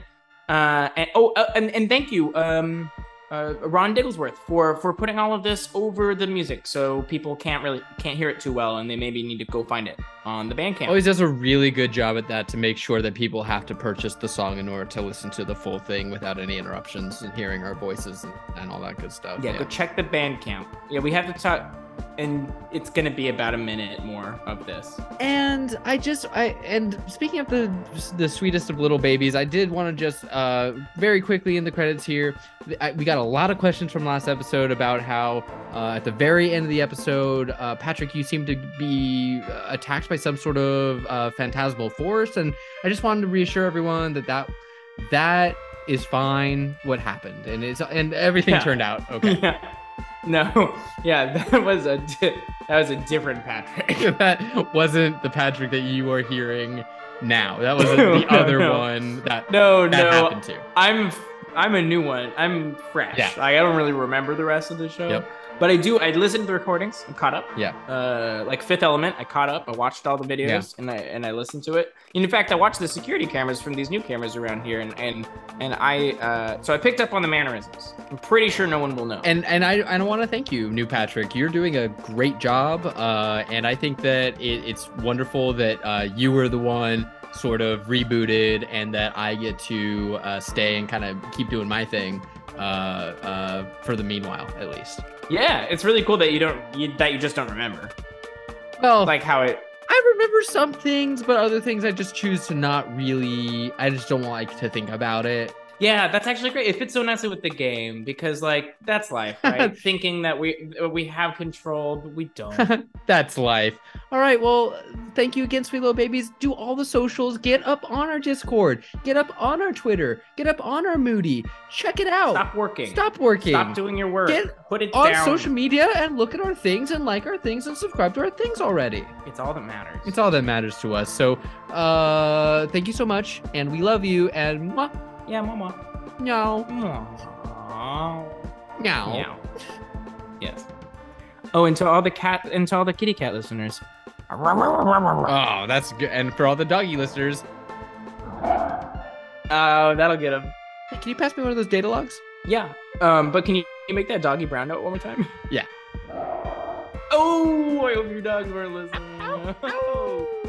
S2: uh, and oh, uh, and and thank you, um, uh, Ron Digglesworth, for for putting all of this over the music, so people can't really can't hear it too well, and they maybe need to go find it on the Bandcamp.
S1: Always does a really good job at that to make sure that people have to purchase the song in order to listen to the full thing without any interruptions and hearing our voices and, and all that good stuff.
S2: Yeah, go check the Bandcamp. Yeah, we have to talk, and it's gonna be about a minute more of this.
S1: And I just I and speaking of the the sweetest of little babies, I did want to just uh very quickly in the credits here. I, we got a lot of questions from last episode about how uh, at the very end of the episode, uh, Patrick, you seem to be uh, attacked by some sort of uh, phantasmal force, and I just wanted to reassure everyone that that that is fine. What happened, and it's and everything
S2: Yeah.
S1: turned out okay.
S2: Yeah. [laughs] No, yeah, that was a di- that was a different Patrick. [laughs]
S1: that wasn't the Patrick that you are hearing now. That was
S2: No, [laughs]
S1: the
S2: no,
S1: other
S2: no.
S1: one that
S2: No,
S1: that
S2: no,
S1: happened to.
S2: I'm I'm a new one. I'm fresh.
S1: Yeah.
S2: Like I don't really remember the rest of the show.
S1: Yep.
S2: But I do. I listened to the recordings. I'm caught up.
S1: Yeah.
S2: Uh, like Fifth Element, I caught up. I watched all the videos
S1: Yeah.
S2: and I and I listened to it. And in fact, I watched the security cameras from these new cameras around here, and and and I uh, so I picked up on the mannerisms. I'm pretty sure no one will know.
S1: And and I and I want to thank you, new Patrick. You're doing a great job, uh, and I think that it, it's wonderful that uh, you were the one sort of rebooted, and that I get to uh, stay and kind of keep doing my thing uh, uh, for the meanwhile, at least.
S2: Yeah, it's really cool that you don't you, that you just don't remember,
S1: Well,
S2: like how it.
S1: I remember some things, but other things I just choose to not really. I just don't like to think about it.
S2: Yeah, that's actually great. It fits so nicely with the game because, like, that's life, right? [laughs] Thinking that we we have control, but we don't. [laughs]
S1: That's life. All right. Well, thank you again, sweet little babies. Do all the socials. Get up on our Discord. Get up on our Twitter. Get up on our Mudi. Check it out.
S2: Stop working.
S1: Stop working.
S2: Stop doing your work.
S1: Get
S2: Put it
S1: on
S2: down.
S1: social media and look at our things and like our things and subscribe to our things already.
S2: It's all that matters.
S1: It's all that matters to us. So, uh, thank you so much, and we love you. And mwah,
S2: yeah, mama.
S1: meow,
S2: Meow.
S1: meow.
S2: Meow. Yes. Oh, and to all the cat and to all the kitty cat listeners.
S1: Oh, that's good. And for all the doggy listeners,
S2: Oh, that'll get them.
S1: hey, can you pass me one of those data logs?
S2: Yeah. Um, but can you, you make that doggy brown note one more time?
S1: Yeah.
S2: Oh, I hope your dogs weren't listening. Oh. [laughs]